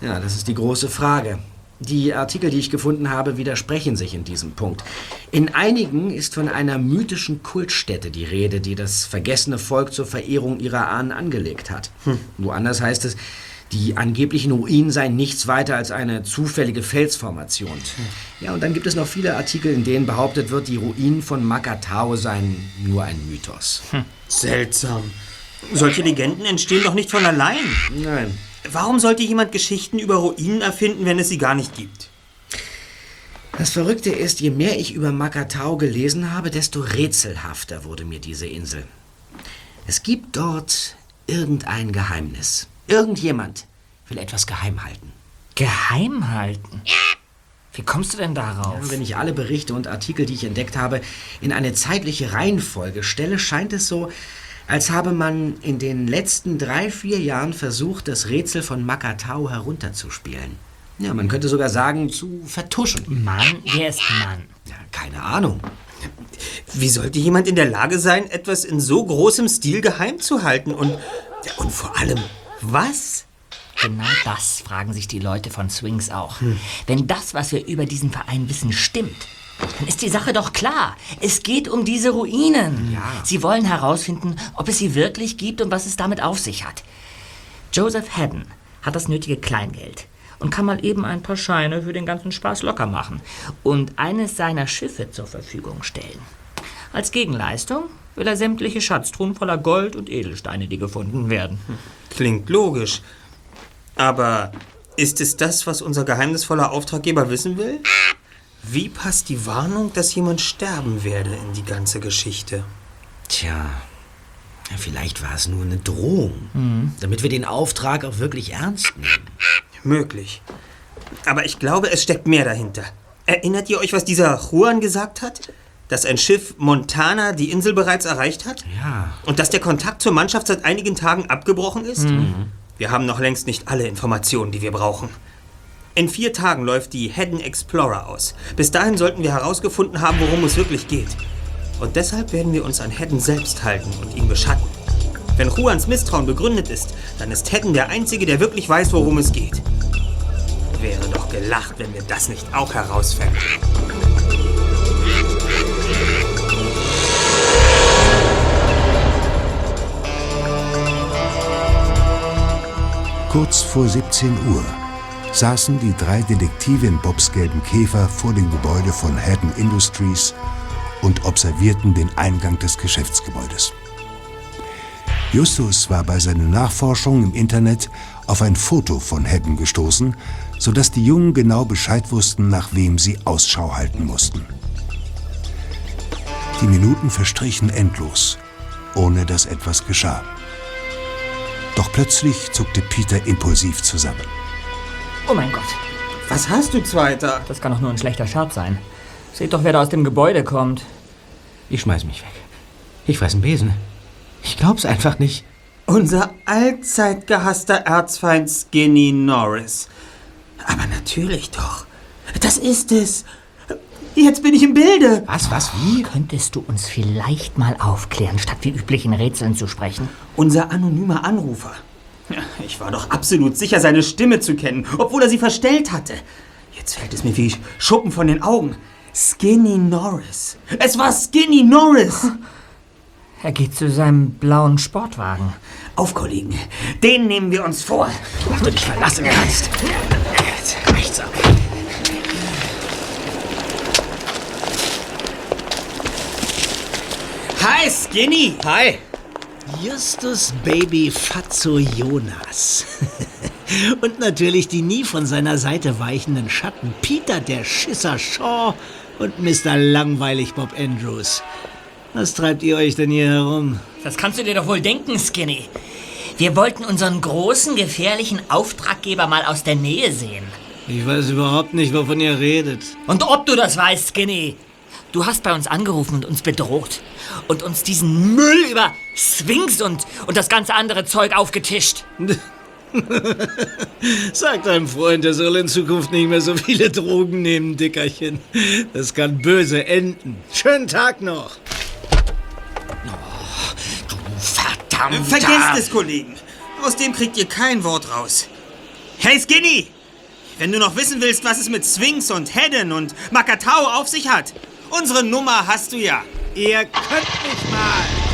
S5: Ja, das ist die große Frage. Die Artikel, die ich gefunden habe, widersprechen sich in diesem Punkt. In einigen ist von einer mythischen Kultstätte die Rede, die das vergessene Volk zur Verehrung ihrer Ahnen angelegt hat. Woanders heißt es, die angeblichen Ruinen seien nichts weiter als eine zufällige Felsformation. Ja, und dann gibt es noch viele Artikel, in denen behauptet wird, die Ruinen von Makatao seien nur ein Mythos.
S2: Seltsam. Solche Legenden entstehen doch nicht von allein.
S5: Nein.
S2: Warum sollte jemand Geschichten über Ruinen erfinden, wenn es sie gar nicht gibt?
S5: Das Verrückte ist, je mehr ich über Makatao gelesen habe, desto rätselhafter wurde mir diese Insel. Es gibt dort irgendein Geheimnis. Irgendjemand will etwas geheim halten.
S4: Geheim halten? Wie kommst du denn darauf?
S5: Wenn ich alle Berichte und Artikel, die ich entdeckt habe, in eine zeitliche Reihenfolge stelle, scheint es so, als habe man in den letzten drei, vier Jahren versucht, das Rätsel von Makatao herunterzuspielen. Ja, man könnte sogar sagen, zu vertuschen.
S4: Mann? Wer ist Mann?
S5: Ja, keine Ahnung.
S2: Wie sollte jemand in der Lage sein, etwas in so großem Stil geheim zu halten? Und, ja, und vor allem, was?
S4: Genau das fragen sich die Leute von Swings auch. Wenn das, was wir über diesen Verein wissen, stimmt, dann ist die Sache doch klar. Es geht um diese Ruinen. Sie wollen herausfinden, ob es sie wirklich gibt und was es damit auf sich hat. Joseph Haddon hat das nötige Kleingeld und kann mal eben ein paar Scheine für den ganzen Spaß locker machen und eines seiner Schiffe zur Verfügung stellen. Als Gegenleistung will er sämtliche Schatztruhen voller Gold und Edelsteine, die gefunden werden.
S2: Klingt logisch. Aber ist es das, was unser geheimnisvoller Auftraggeber wissen will? Wie passt die Warnung, dass jemand sterben werde, in die ganze Geschichte?
S5: Tja, ja, vielleicht war es nur eine Drohung, damit wir den Auftrag auch wirklich ernst nehmen.
S2: Möglich. Aber ich glaube, es steckt mehr dahinter. Erinnert ihr euch, was dieser Juan gesagt hat? Dass ein Schiff Montana die Insel bereits erreicht hat?
S5: Ja.
S2: Und dass der Kontakt zur Mannschaft seit einigen Tagen abgebrochen ist? Wir haben noch längst nicht alle Informationen, die wir brauchen. In vier Tagen läuft die Haddon Explorer aus. Bis dahin sollten wir herausgefunden haben, worum es wirklich geht. Und deshalb werden wir uns an Haddon selbst halten und ihn beschatten. Wenn Juans Misstrauen begründet ist, dann ist Haddon der Einzige, der wirklich weiß, worum es geht. Wäre doch gelacht, wenn wir das nicht auch herausfänden.
S6: Kurz vor 17 Uhr saßen die drei Detektive in Bobs gelben Käfer vor dem Gebäude von Haddon Industries und observierten den Eingang des Geschäftsgebäudes. Justus war bei seinen Nachforschungen im Internet auf ein Foto von Haddon gestoßen, sodass die Jungen genau Bescheid wussten, nach wem sie Ausschau halten mussten. Die Minuten verstrichen endlos, ohne dass etwas geschah. Doch plötzlich zuckte Peter impulsiv zusammen.
S4: Oh mein Gott,
S2: Was hast du, Zweiter?
S4: das kann doch nur ein schlechter Scherz sein. Seht doch, wer da aus dem Gebäude kommt.
S5: Ich schmeiß mich weg. Ich weiß einen Besen. Ich glaub's einfach nicht.
S2: Unser allzeit gehasster Erzfeind Skinny Norris. Aber natürlich doch. Das ist es. Jetzt bin ich im Bilde.
S5: Was, was, wie?
S4: Könntest du uns vielleicht mal aufklären, statt wie üblich in Rätseln zu sprechen?
S2: Unser anonymer Anrufer. Ich war doch absolut sicher, seine Stimme zu kennen, obwohl er sie verstellt hatte. Jetzt fällt es mir wie Schuppen von den Augen. Skinny Norris. Es war Skinny Norris.
S4: Er geht zu seinem blauen Sportwagen.
S2: Auf, Kollegen. Den nehmen wir uns vor.
S5: Ob du dich verlassen kannst. Jetzt reicht's auch.
S2: Hi, Skinny.
S5: Hi. Justus Baby Fatso Jonas. Und natürlich die nie von seiner Seite weichenden Schatten Peter der Schisser Shaw und Mr. Langweilig Bob Andrews. Was treibt ihr euch denn hier herum?
S4: Das kannst du dir doch wohl denken, Skinny. Wir wollten unseren großen, gefährlichen Auftraggeber mal aus der Nähe sehen.
S5: Ich weiß überhaupt nicht, wovon ihr redet.
S4: Und ob du das weißt, Skinny. Du hast bei uns angerufen und uns bedroht. Und uns diesen Müll über Sphinx und, und das ganze andere Zeug aufgetischt.
S5: Sag deinem Freund, er soll in Zukunft nicht mehr so viele Drogen nehmen, Dickerchen. Das kann böse enden. Schönen Tag noch.
S4: Verdammt.
S2: Vergesst es, Kollegen. Aus dem kriegt ihr kein Wort raus. Hey, Skinny! Wenn du noch wissen willst, was es mit Sphinx und Haddon und Makatao auf sich hat, unsere Nummer hast du ja.
S5: Ihr könnt mich mal.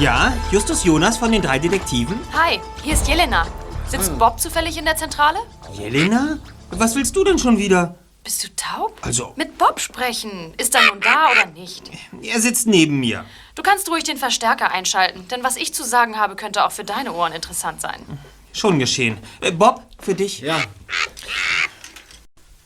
S2: Ja, Justus Jonas von den drei Detektiven?
S11: Hi, hier ist Jelena. Sitzt Bob zufällig in der Zentrale?
S2: Jelena? Was willst du denn schon wieder?
S11: Bist du taub?
S2: Also-
S11: Mit Bob sprechen. Ist er nun da oder nicht?
S2: Er sitzt neben mir.
S11: Du kannst ruhig den Verstärker einschalten, denn was ich zu sagen habe, könnte auch für deine Ohren interessant sein.
S2: Schon geschehen. Äh, Bob, für dich?
S5: Ja.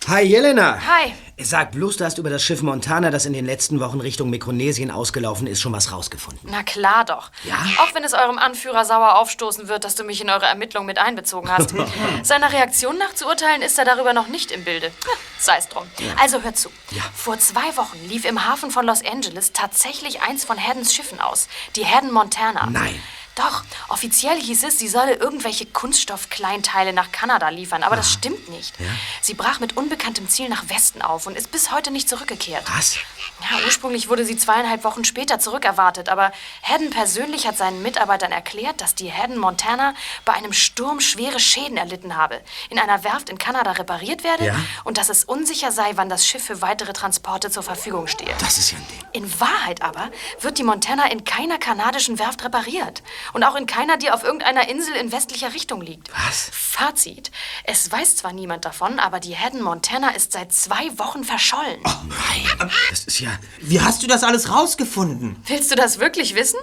S5: Hi, Jelena.
S11: Hi.
S5: Sag bloß, du hast über das Schiff Montana, das in den letzten Wochen Richtung Mikronesien ausgelaufen ist, schon was rausgefunden.
S11: Na klar doch.
S5: Ja?
S11: Auch wenn es eurem Anführer sauer aufstoßen wird, dass du mich in eure Ermittlungen mit einbezogen hast. Seiner Reaktion nach zu urteilen, ist er darüber noch nicht im Bilde. Ja, Sei es drum. Also hör zu. Vor zwei Wochen lief im Hafen von Los Angeles tatsächlich eins von Haddons Schiffen aus. Die Haddon Montana.
S5: Nein.
S11: Doch, offiziell hieß es, sie solle irgendwelche Kunststoffkleinteile nach Kanada liefern, aber das stimmt nicht. Sie brach mit unbekanntem Ziel nach Westen auf und ist bis heute nicht zurückgekehrt.
S5: Was?
S11: Ja, ursprünglich wurde sie zweieinhalb Wochen später zurückerwartet, aber Haddon persönlich hat seinen Mitarbeitern erklärt, dass die Haddon Montana bei einem Sturm schwere Schäden erlitten habe, in einer Werft in Kanada repariert werde
S5: Ja?
S11: und dass es unsicher sei, wann das Schiff für weitere Transporte zur Verfügung stehe.
S5: Das ist ja ein Ding.
S11: In Wahrheit aber wird die Montana in keiner kanadischen Werft repariert. Und auch in keiner, die auf irgendeiner Insel in westlicher Richtung liegt.
S5: Was?
S11: Fazit. Es weiß zwar niemand davon, aber die Haddon Montana ist seit zwei Wochen verschollen.
S5: Oh nein. Das ist ja.
S2: Wie hast du das alles rausgefunden?
S11: Willst du das wirklich wissen?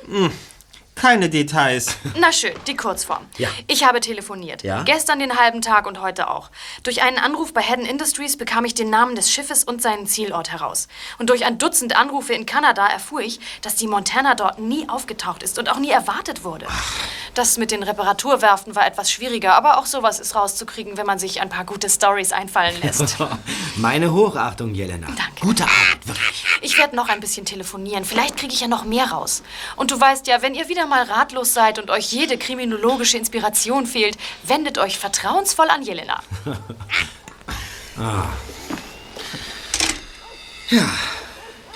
S2: Keine Details.
S11: Na schön, die Kurzform.
S5: Ja.
S11: Ich habe telefoniert.
S5: Ja?
S11: Gestern den halben Tag und heute auch. Durch einen Anruf bei Haddon Industries bekam ich den Namen des Schiffes und seinen Zielort heraus. Und durch ein Dutzend Anrufe in Kanada erfuhr ich, dass die Montana dort nie aufgetaucht ist und auch nie erwartet wurde. Das mit den Reparaturwerften war etwas schwieriger, aber auch sowas ist rauszukriegen, wenn man sich ein paar gute Stories einfallen lässt.
S5: Meine Hochachtung, Jelena.
S11: Danke.
S5: Gute Arbeit, wirklich.
S11: Ich werde noch ein bisschen telefonieren. Vielleicht kriege ich ja noch mehr raus. Und du weißt ja, wenn ihr wieder mal ratlos seid und euch jede kriminologische Inspiration fehlt, wendet euch vertrauensvoll an Jelena.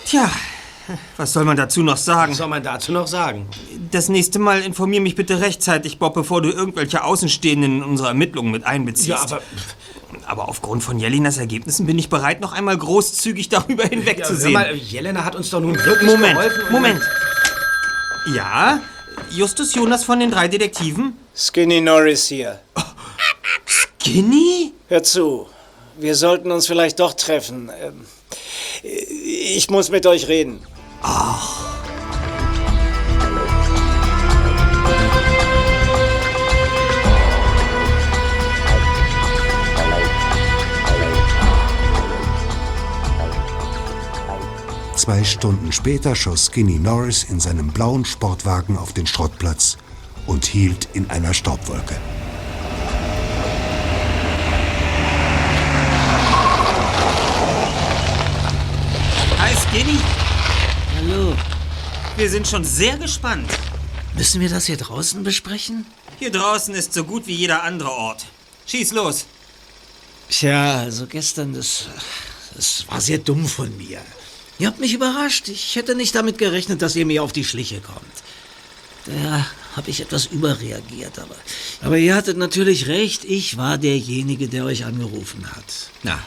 S2: Tja, was soll man dazu noch sagen?
S5: Was soll man dazu noch sagen?
S2: Das nächste Mal informier mich bitte rechtzeitig, Bob, bevor du irgendwelche Außenstehenden in unsere Ermittlungen mit einbeziehst.
S5: Ja, aber-
S2: Aber aufgrund von Jelinas Ergebnissen bin ich bereit, noch einmal großzügig darüber
S5: Ja,
S2: hinwegzusehen.
S5: mal, Jelena hat uns doch nun wirklich
S2: Moment,
S5: geholfen. und-
S2: Moment. Ja? Justus Jonas von den drei Detektiven?
S12: Skinny Norris hier.
S2: Skinny?
S12: Hör zu. Wir sollten uns vielleicht doch treffen. Ähm, Ich muss mit euch reden.
S6: Zwei Stunden später schoss Skinny Norris in seinem blauen Sportwagen auf den Schrottplatz und hielt in einer Staubwolke.
S2: Hi, Skinny.
S5: Hallo.
S2: Wir sind schon sehr gespannt.
S5: Müssen wir das hier draußen besprechen?
S2: Hier draußen ist so gut wie jeder andere Ort. Schieß los.
S12: Tja, also gestern, das, das war sehr dumm von mir. Ihr habt mich überrascht. Ich hätte nicht damit gerechnet, dass ihr mir auf die Schliche kommt. Da habe ich etwas überreagiert, aber, aber ihr hattet natürlich recht. Ich war derjenige, der euch angerufen hat.
S5: Na,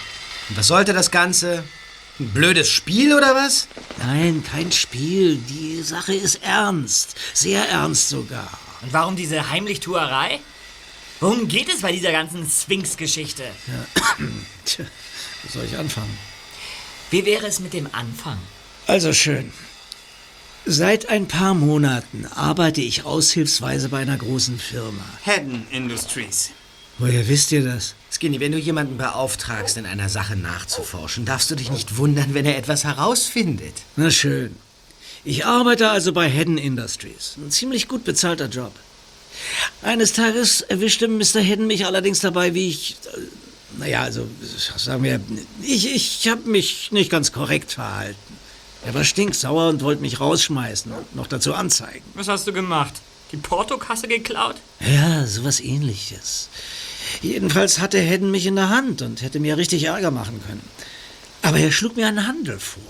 S5: und was sollte das Ganze? Ein blödes Spiel oder was?
S12: Nein, kein Spiel. Die Sache ist ernst. Sehr ernst sogar.
S4: Und warum diese Heimlichtuerei? Worum geht es bei dieser ganzen Sphinx-Geschichte?
S12: Tja, wo soll ich anfangen?
S4: Wie wäre es mit dem Anfang?
S12: Also schön. Seit ein paar Monaten arbeite ich aushilfsweise bei einer großen Firma.
S2: Haddon Industries.
S12: Woher wisst ihr das?
S5: Skinny, wenn du jemanden beauftragst, in einer Sache nachzuforschen, darfst du dich nicht wundern, wenn er etwas herausfindet.
S12: Na schön. Ich arbeite also bei Haddon Industries. Ein ziemlich gut bezahlter Job. Eines Tages erwischte Mr. Haddon mich allerdings dabei, wie ich. Naja, also sagen wir, ich, ich habe mich nicht ganz korrekt verhalten. Er war stinksauer und wollte mich rausschmeißen und noch dazu anzeigen.
S4: Was hast du gemacht? Die Portokasse geklaut?
S12: Ja, sowas ähnliches. Jedenfalls hatte Haddon mich in der Hand und hätte mir richtig Ärger machen können. Aber er schlug mir einen Handel vor.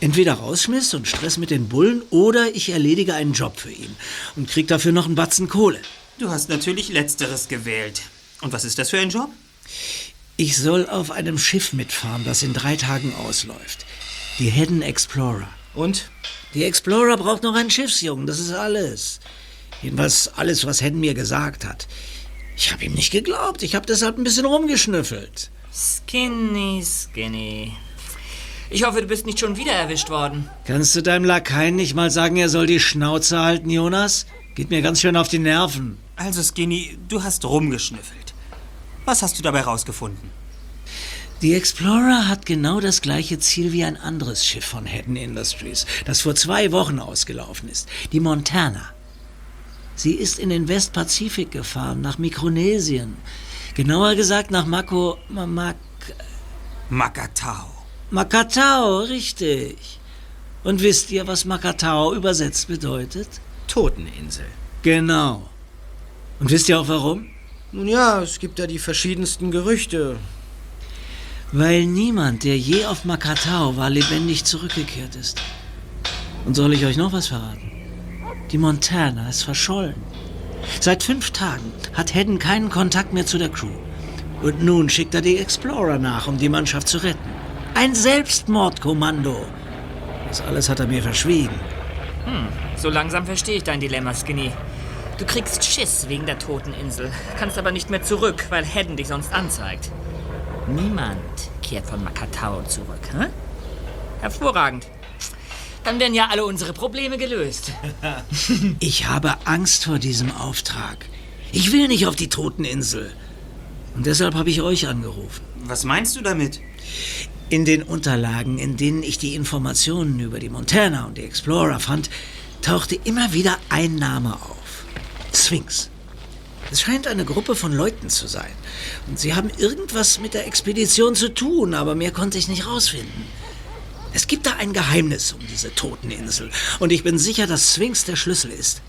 S12: Entweder rausschmiss und Stress mit den Bullen oder ich erledige einen Job für ihn und krieg dafür noch einen Batzen Kohle.
S2: Du hast natürlich Letzteres gewählt. Und was ist das für ein Job?
S12: Ich soll auf einem Schiff mitfahren, das in drei Tagen ausläuft. Die Haddon Explorer.
S5: Und?
S12: Die Explorer braucht noch einen Schiffsjungen, das ist alles. Jedenfalls alles, was Haddon mir gesagt hat. Ich habe ihm nicht geglaubt, ich habe deshalb ein bisschen rumgeschnüffelt.
S4: Skinny, Skinny. Ich hoffe, du bist nicht schon wieder erwischt worden.
S12: Kannst du deinem Lakaien nicht mal sagen, er soll die Schnauze halten, Jonas? Geht mir ganz schön auf die Nerven.
S2: Also, Skinny, du hast rumgeschnüffelt. Was hast du dabei rausgefunden?
S12: Die Explorer hat genau das gleiche Ziel wie ein anderes Schiff von Hedden Industries, das vor zwei Wochen ausgelaufen ist. Die Montana. Sie ist in den Westpazifik gefahren, nach Mikronesien. Genauer gesagt nach Mako... Mak...
S2: Makatao.
S12: Makatao, richtig. Und wisst ihr, was Makatao übersetzt bedeutet?
S5: Toteninsel.
S12: Genau. Und wisst ihr auch warum?
S5: Nun ja, es gibt da die verschiedensten Gerüchte.
S12: Weil niemand, der je auf Makatao war, lebendig zurückgekehrt ist. Und soll ich euch noch was verraten? Die Montana ist verschollen. Seit fünf Tagen hat Hedden keinen Kontakt mehr zu der Crew. Und nun schickt er die Explorer nach, um die Mannschaft zu retten. Ein Selbstmordkommando. Das alles hat er mir verschwiegen.
S4: Hm, so langsam verstehe ich dein Dilemma, Skinny. Du kriegst Schiss wegen der toten Insel, kannst aber nicht mehr zurück, weil Hedden dich sonst anzeigt. Niemand kehrt von Makatao zurück, hä? Hervorragend. Dann werden ja alle unsere Probleme gelöst.
S12: Ich habe Angst vor diesem Auftrag. Ich will nicht auf die Toteninsel. Und deshalb habe ich euch angerufen.
S2: Was meinst du damit?
S12: In den Unterlagen, in denen ich die Informationen über die Montana und die Explorer fand, tauchte immer wieder ein Name auf. Sphinx. Es scheint eine Gruppe von Leuten zu sein. Und sie haben irgendwas mit der Expedition zu tun, aber mehr konnte ich nicht rausfinden. Es gibt da ein Geheimnis um diese Toteninsel. Und ich bin sicher, dass Sphinx der Schlüssel ist.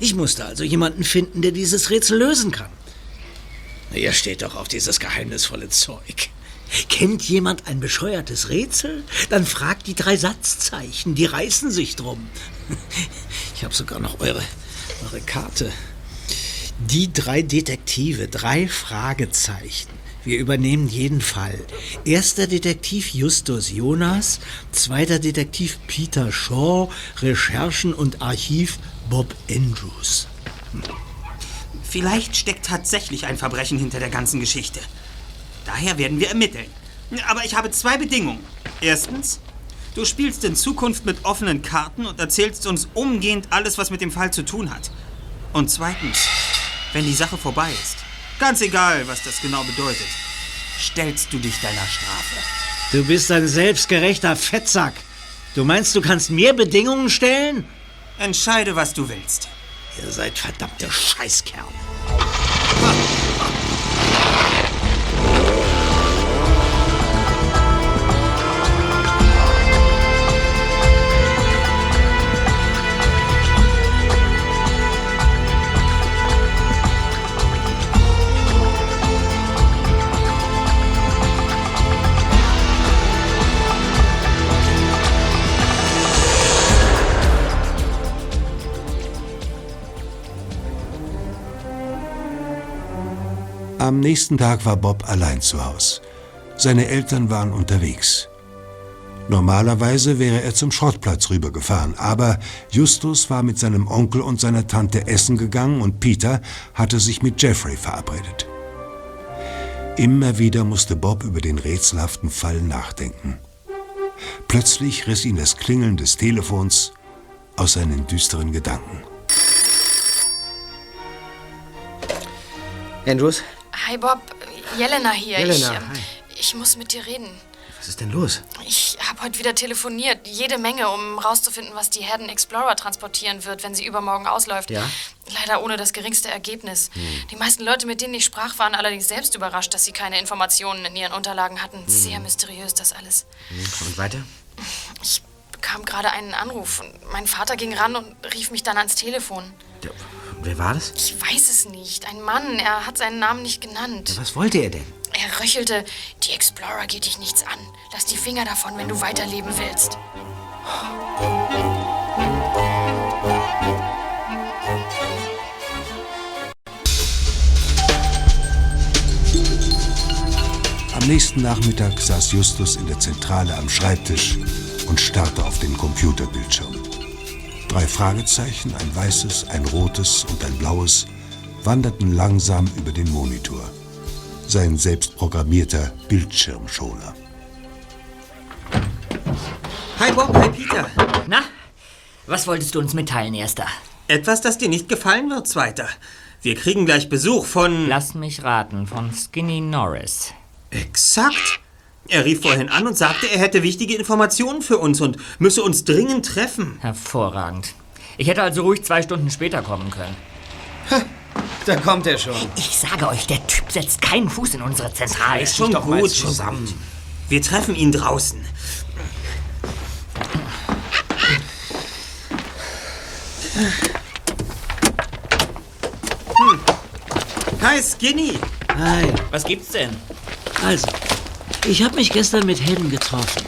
S12: Ich musste also jemanden finden, der dieses Rätsel lösen kann. Ihr steht doch auf dieses geheimnisvolle Zeug. Kennt jemand ein bescheuertes Rätsel? Dann fragt die drei Satzzeichen, die reißen sich drum. Ich habe sogar noch eure, eure Karte. Die drei Detektive, drei Fragezeichen. Wir übernehmen jeden Fall. Erster Detektiv Justus Jonas, zweiter Detektiv Peter Shaw, Recherchen und Archiv Bob Andrews.
S2: Vielleicht steckt tatsächlich ein Verbrechen hinter der ganzen Geschichte. Daher werden wir ermitteln. Aber ich habe zwei Bedingungen. Erstens, du spielst in Zukunft mit offenen Karten und erzählst uns umgehend alles, was mit dem Fall zu tun hat. Und zweitens, wenn die Sache vorbei ist, ganz egal, was das genau bedeutet, stellst du dich deiner Strafe.
S12: Du bist ein selbstgerechter Fettsack. Du meinst, du kannst mir Bedingungen stellen?
S2: Entscheide, was du willst.
S12: Ihr seid verdammte Scheißkerle.
S6: Am nächsten Tag war Bob allein zu Haus. Seine Eltern waren unterwegs. Normalerweise wäre er zum Schrottplatz rübergefahren, aber Justus war mit seinem Onkel und seiner Tante essen gegangen und Peter hatte sich mit Jeffrey verabredet. Immer wieder musste Bob über den rätselhaften Fall nachdenken. Plötzlich riss ihn das Klingeln des Telefons aus seinen düsteren Gedanken.
S5: Andrews?
S11: Hi Bob, Jelena hier.
S5: Jelena,
S11: ich, ähm,
S5: hi.
S11: ich muss mit dir reden.
S5: Was ist denn los?
S11: Ich habe heute wieder telefoniert, jede Menge, um rauszufinden, was die Herden Explorer transportieren wird, wenn sie übermorgen ausläuft.
S5: Ja?
S11: Leider ohne das geringste Ergebnis. Die meisten Leute, mit denen ich sprach, waren allerdings selbst überrascht, dass sie keine Informationen in ihren Unterlagen hatten. Sehr mysteriös das alles.
S5: Und weiter?
S11: Ich bekam gerade einen Anruf und mein Vater ging ran und rief mich dann ans Telefon.
S5: Ja, wer war das?
S11: Ich weiß es nicht. Ein Mann, er hat seinen Namen nicht genannt.
S5: Was wollte er denn?
S11: Er röchelte, die Explorer geht dich nichts an. Lass die Finger davon, wenn du weiterleben willst.
S6: Am nächsten Nachmittag saß Justus in der Zentrale am Schreibtisch und starrte auf den Computerbildschirm. Drei Fragezeichen, ein weißes, ein rotes und ein blaues, wanderten langsam über den Monitor. sein selbstprogrammierter Bildschirmschoner.
S2: Hi Bob, hi Peter.
S4: Na, was wolltest du uns mitteilen, Erster?
S2: Etwas, das dir nicht gefallen wird, Zweiter. Wir kriegen gleich Besuch von...
S4: Lass mich raten, von Skinny Norris.
S2: Exakt. Er rief vorhin an und sagte, er hätte wichtige Informationen für uns und müsse uns dringend treffen.
S4: Hervorragend. Ich hätte also ruhig zwei Stunden später kommen können.
S5: Da kommt er schon.
S4: Ich sage euch, der Typ setzt keinen Fuß in unsere Zentrale.
S2: Ist schon gut zusammen. Wir treffen ihn draußen. Hm. Hi, Skinny.
S12: Hi.
S4: Was gibt's denn?
S12: Also, ich habe mich gestern mit Hayden getroffen.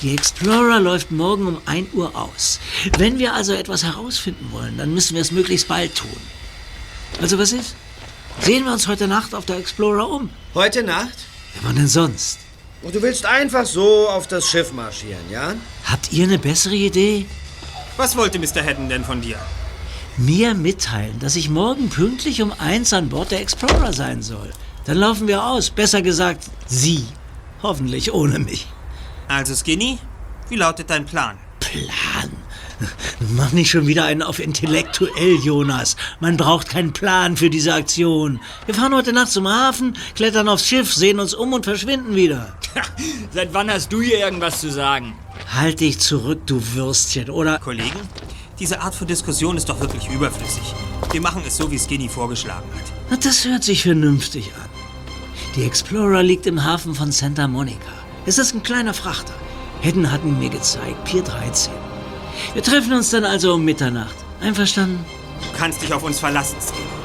S12: Die Explorer läuft morgen um 1 Uhr aus. Wenn wir also etwas herausfinden wollen, dann müssen wir es möglichst bald tun. Also was ist? Sehen wir uns heute Nacht auf der Explorer um?
S5: Heute Nacht?
S12: Ja, wann denn sonst?
S5: Und du willst einfach so auf das Schiff marschieren, ja?
S12: Habt ihr eine bessere Idee?
S2: Was wollte Mr. Haddon denn von dir?
S12: Mir mitteilen, dass ich morgen pünktlich um eins an Bord der Explorer sein soll. Dann laufen wir aus. Besser gesagt, Sie. Hoffentlich ohne mich.
S2: Also, Skinny, wie lautet dein Plan?
S12: Plan? Mach nicht schon wieder einen auf intellektuell, Jonas. Man braucht keinen Plan für diese Aktion. Wir fahren heute Nacht zum Hafen, klettern aufs Schiff, sehen uns um und verschwinden wieder.
S4: Seit wann hast du hier irgendwas zu sagen?
S12: Halt dich zurück, du Würstchen, oder?
S2: Kollegen, diese Art von Diskussion ist doch wirklich überflüssig. Wir machen es so, wie Skinny vorgeschlagen hat.
S12: Na, Das hört sich vernünftig an. Die Explorer liegt im Hafen von Santa Monica. Es ist ein kleiner Frachter. Hedden hat ihn mir gezeigt, Pier 13. Wir treffen uns dann also um Mitternacht. Einverstanden?
S2: Du kannst dich auf uns verlassen, Skinny.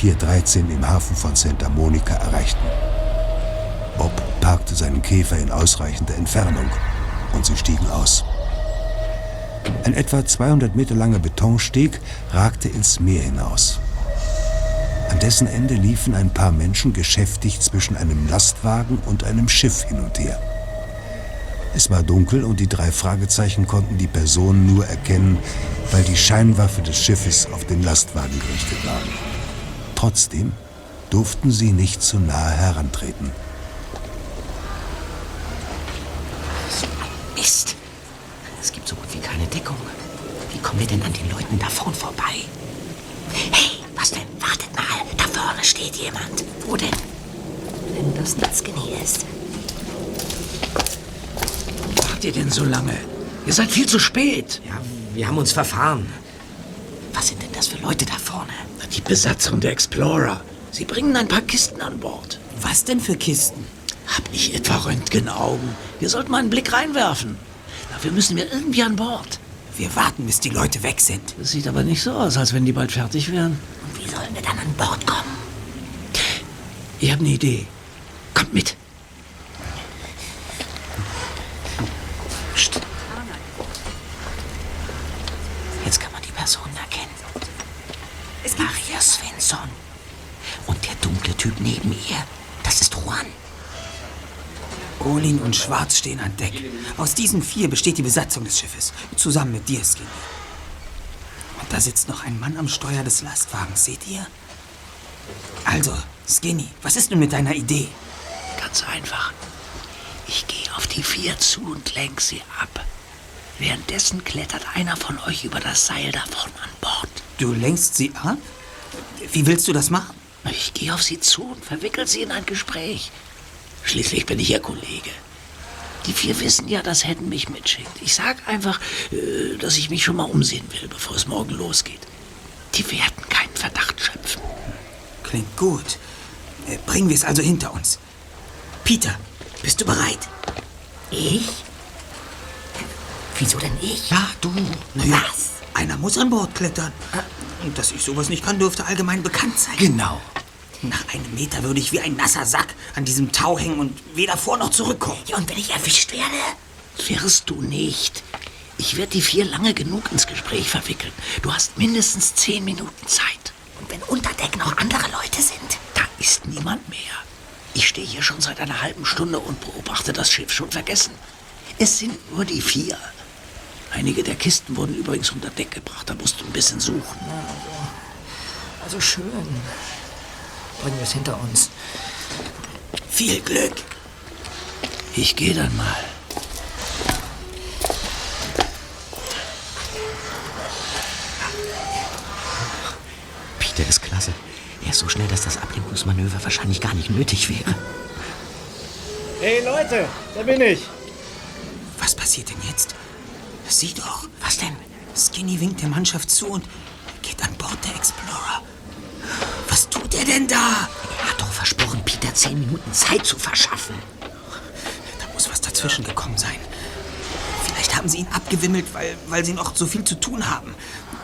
S6: Pier 13 im Hafen von Santa Monica erreichten. Bob parkte seinen Käfer in ausreichender Entfernung und sie stiegen aus. Ein etwa 200 Meter langer Betonsteg ragte ins Meer hinaus. An dessen Ende liefen ein paar Menschen geschäftig zwischen einem Lastwagen und einem Schiff hin und her. Es war dunkel und die drei Fragezeichen konnten die Person nur erkennen, weil die Scheinwaffe des Schiffes auf den Lastwagen gerichtet war. Trotzdem durften sie nicht zu nahe herantreten.
S5: Mist. Es gibt so gut wie keine Deckung. Wie kommen wir denn an den Leuten da vorn vorbei? Hey, was denn? Wartet mal. Da vorne steht jemand. Wo denn? Wenn das Skinny ist.
S12: Wart ihr denn so lange? Ihr seid viel zu spät.
S5: Ja, wir haben uns verfahren. Was sind denn das für Leute da vorne?
S12: Die Besatzung der Explorer. Sie bringen ein paar Kisten an Bord.
S2: Was denn für Kisten?
S12: Hab ich etwa Röntgenaugen? Wir sollten mal einen Blick reinwerfen. Dafür müssen wir irgendwie an Bord.
S2: Wir warten, bis die Leute weg sind.
S12: Das sieht aber nicht so aus, als wenn die bald fertig wären.
S5: Und wie sollen wir dann an Bord kommen?
S12: Ich habe eine Idee. Kommt mit.
S5: Psst. Jetzt kann man die Personen erkennen. Maria Svensson. Und der dunkle Typ neben ihr. Das ist Juan.
S2: Olin und Schwarz stehen an Deck. Aus diesen vier besteht die Besatzung des Schiffes. Zusammen mit dir, Skinny. Und da sitzt noch ein Mann am Steuer des Lastwagens, seht ihr? Also, Skinny, was ist nun mit deiner Idee?
S12: Ganz einfach. Ich gehe auf die vier zu und lenk sie ab. Währenddessen klettert einer von euch über das Seil davon an Bord.
S2: Du lenkst sie ab? Wie willst du das machen?
S12: Ich gehe auf sie zu und verwickel sie in ein Gespräch. Schließlich bin ich ihr Kollege. Die vier wissen ja, dass Hedden mich mitschickt. Ich sag einfach, äh, dass ich mich schon mal umsehen will, bevor es morgen losgeht. Die werden keinen Verdacht schöpfen.
S2: Klingt gut. Äh, Bringen wir es also hinter uns. Peter, bist du bereit?
S5: Ich? Wieso denn ich?
S2: Ja, du. Na ja,
S5: Was?
S2: einer muss an Bord klettern. Und dass ich sowas nicht kann, dürfte allgemein bekannt sein.
S5: Genau.
S2: Nach einem Meter würde ich wie ein nasser Sack an diesem Tau hängen und weder vor noch zurückkommen.
S5: Ja, und wenn ich erwischt werde? Wirst du nicht. Ich werde die vier lange genug ins Gespräch verwickeln. Du hast mindestens zehn Minuten Zeit. Und wenn unter Deck noch andere Leute sind? Da ist niemand mehr. Ich stehe hier schon seit einer halben Stunde und beobachte das Schiff schon vergessen. Es sind nur die vier. Einige der Kisten wurden übrigens unter Deck gebracht. Da musst du ein bisschen suchen.
S4: Also schön. Bringen wir es hinter uns.
S5: Viel Glück. Ich gehe dann mal. Peter ist klasse. Er ist so schnell, dass das Ablenkungsmanöver wahrscheinlich gar nicht nötig wäre.
S12: Hey Leute, da bin ich.
S2: Was passiert denn jetzt? Sieh doch.
S5: Was denn?
S2: Skinny winkt der Mannschaft zu und geht an Bord der Explorer. Was tut er denn da?
S5: Er hat doch versprochen, Peter zehn Minuten Zeit zu verschaffen.
S2: Da muss was dazwischen gekommen sein. Vielleicht haben sie ihn abgewimmelt, weil, weil sie noch so viel zu tun haben.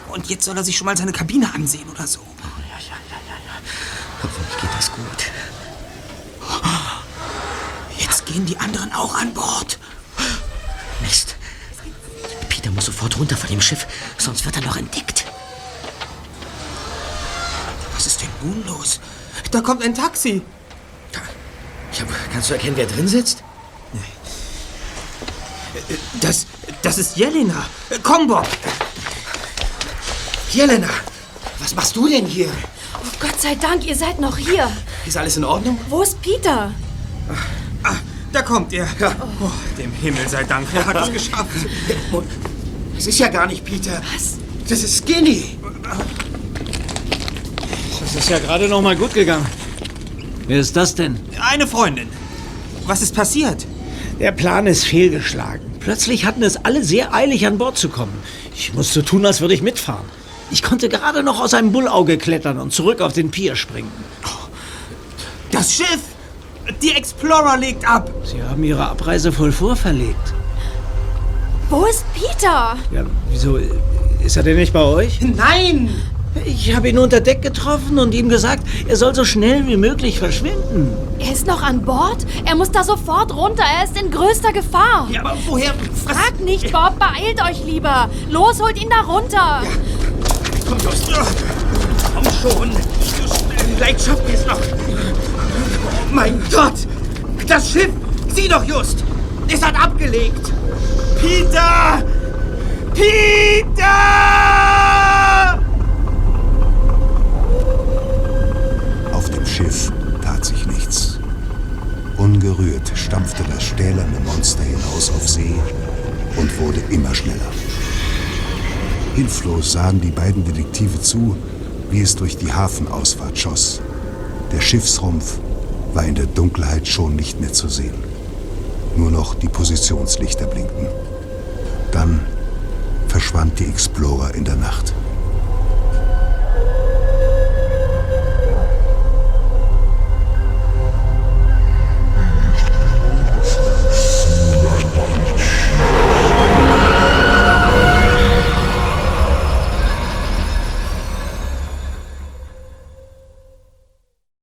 S2: Und jetzt soll er sich schon mal seine Kabine ansehen oder so.
S5: Ja, ja, ja, ja, ja. Hoffentlich geht das gut.
S2: Jetzt gehen die anderen auch an Bord.
S5: Mist. Peter muss sofort runter von dem Schiff, sonst wird er noch entdeckt.
S2: Nun los? Da kommt ein Taxi.
S5: Ja, kannst du erkennen, wer drin sitzt?
S2: Das, das ist Jelena. Komm, Bob.
S5: Jelena, was machst du denn hier?
S11: Oh Gott sei Dank, ihr seid noch hier.
S5: Ist alles in Ordnung?
S11: Wo ist Peter?
S2: Ah, da kommt er. Oh, dem Himmel sei Dank, er hat es geschafft.
S5: Das ist ja gar nicht Peter.
S11: Was?
S5: Das ist Skinny.
S12: Das ist ja gerade noch mal gut gegangen. Wer ist das denn?
S2: Eine Freundin. Was ist passiert?
S12: Der Plan ist fehlgeschlagen. Plötzlich hatten es alle sehr eilig, an Bord zu kommen. Ich musste tun, als würde ich mitfahren. Ich konnte gerade noch aus einem Bullauge klettern und zurück auf den Pier springen.
S2: Das Schiff! Die Explorer legt ab!
S12: Sie haben ihre Abreise voll vorverlegt.
S11: Wo ist Peter?
S12: Ja, wieso? Ist er denn nicht bei euch?
S5: Nein!
S12: Ich habe ihn unter Deck getroffen und ihm gesagt, er soll so schnell wie möglich verschwinden.
S11: Er ist noch an Bord? Er muss da sofort runter. Er ist in größter Gefahr.
S2: Ja, aber woher?
S11: Fragt nicht, Bob. Beeilt euch lieber. Los, holt ihn da runter.
S2: Komm, Just. Komm schon. Vielleicht schaffen wir es noch. Oh mein Gott! Das Schiff! Sieh doch, Just! Es hat abgelegt! Peter! Peter!
S6: Schiff tat sich nichts. Ungerührt stampfte das stählerne Monster hinaus auf See und wurde immer schneller. Hilflos sahen die beiden Detektive zu, wie es durch die Hafenausfahrt schoss. Der Schiffsrumpf war in der Dunkelheit schon nicht mehr zu sehen. Nur noch die Positionslichter blinkten. Dann verschwand die Explorer in der Nacht.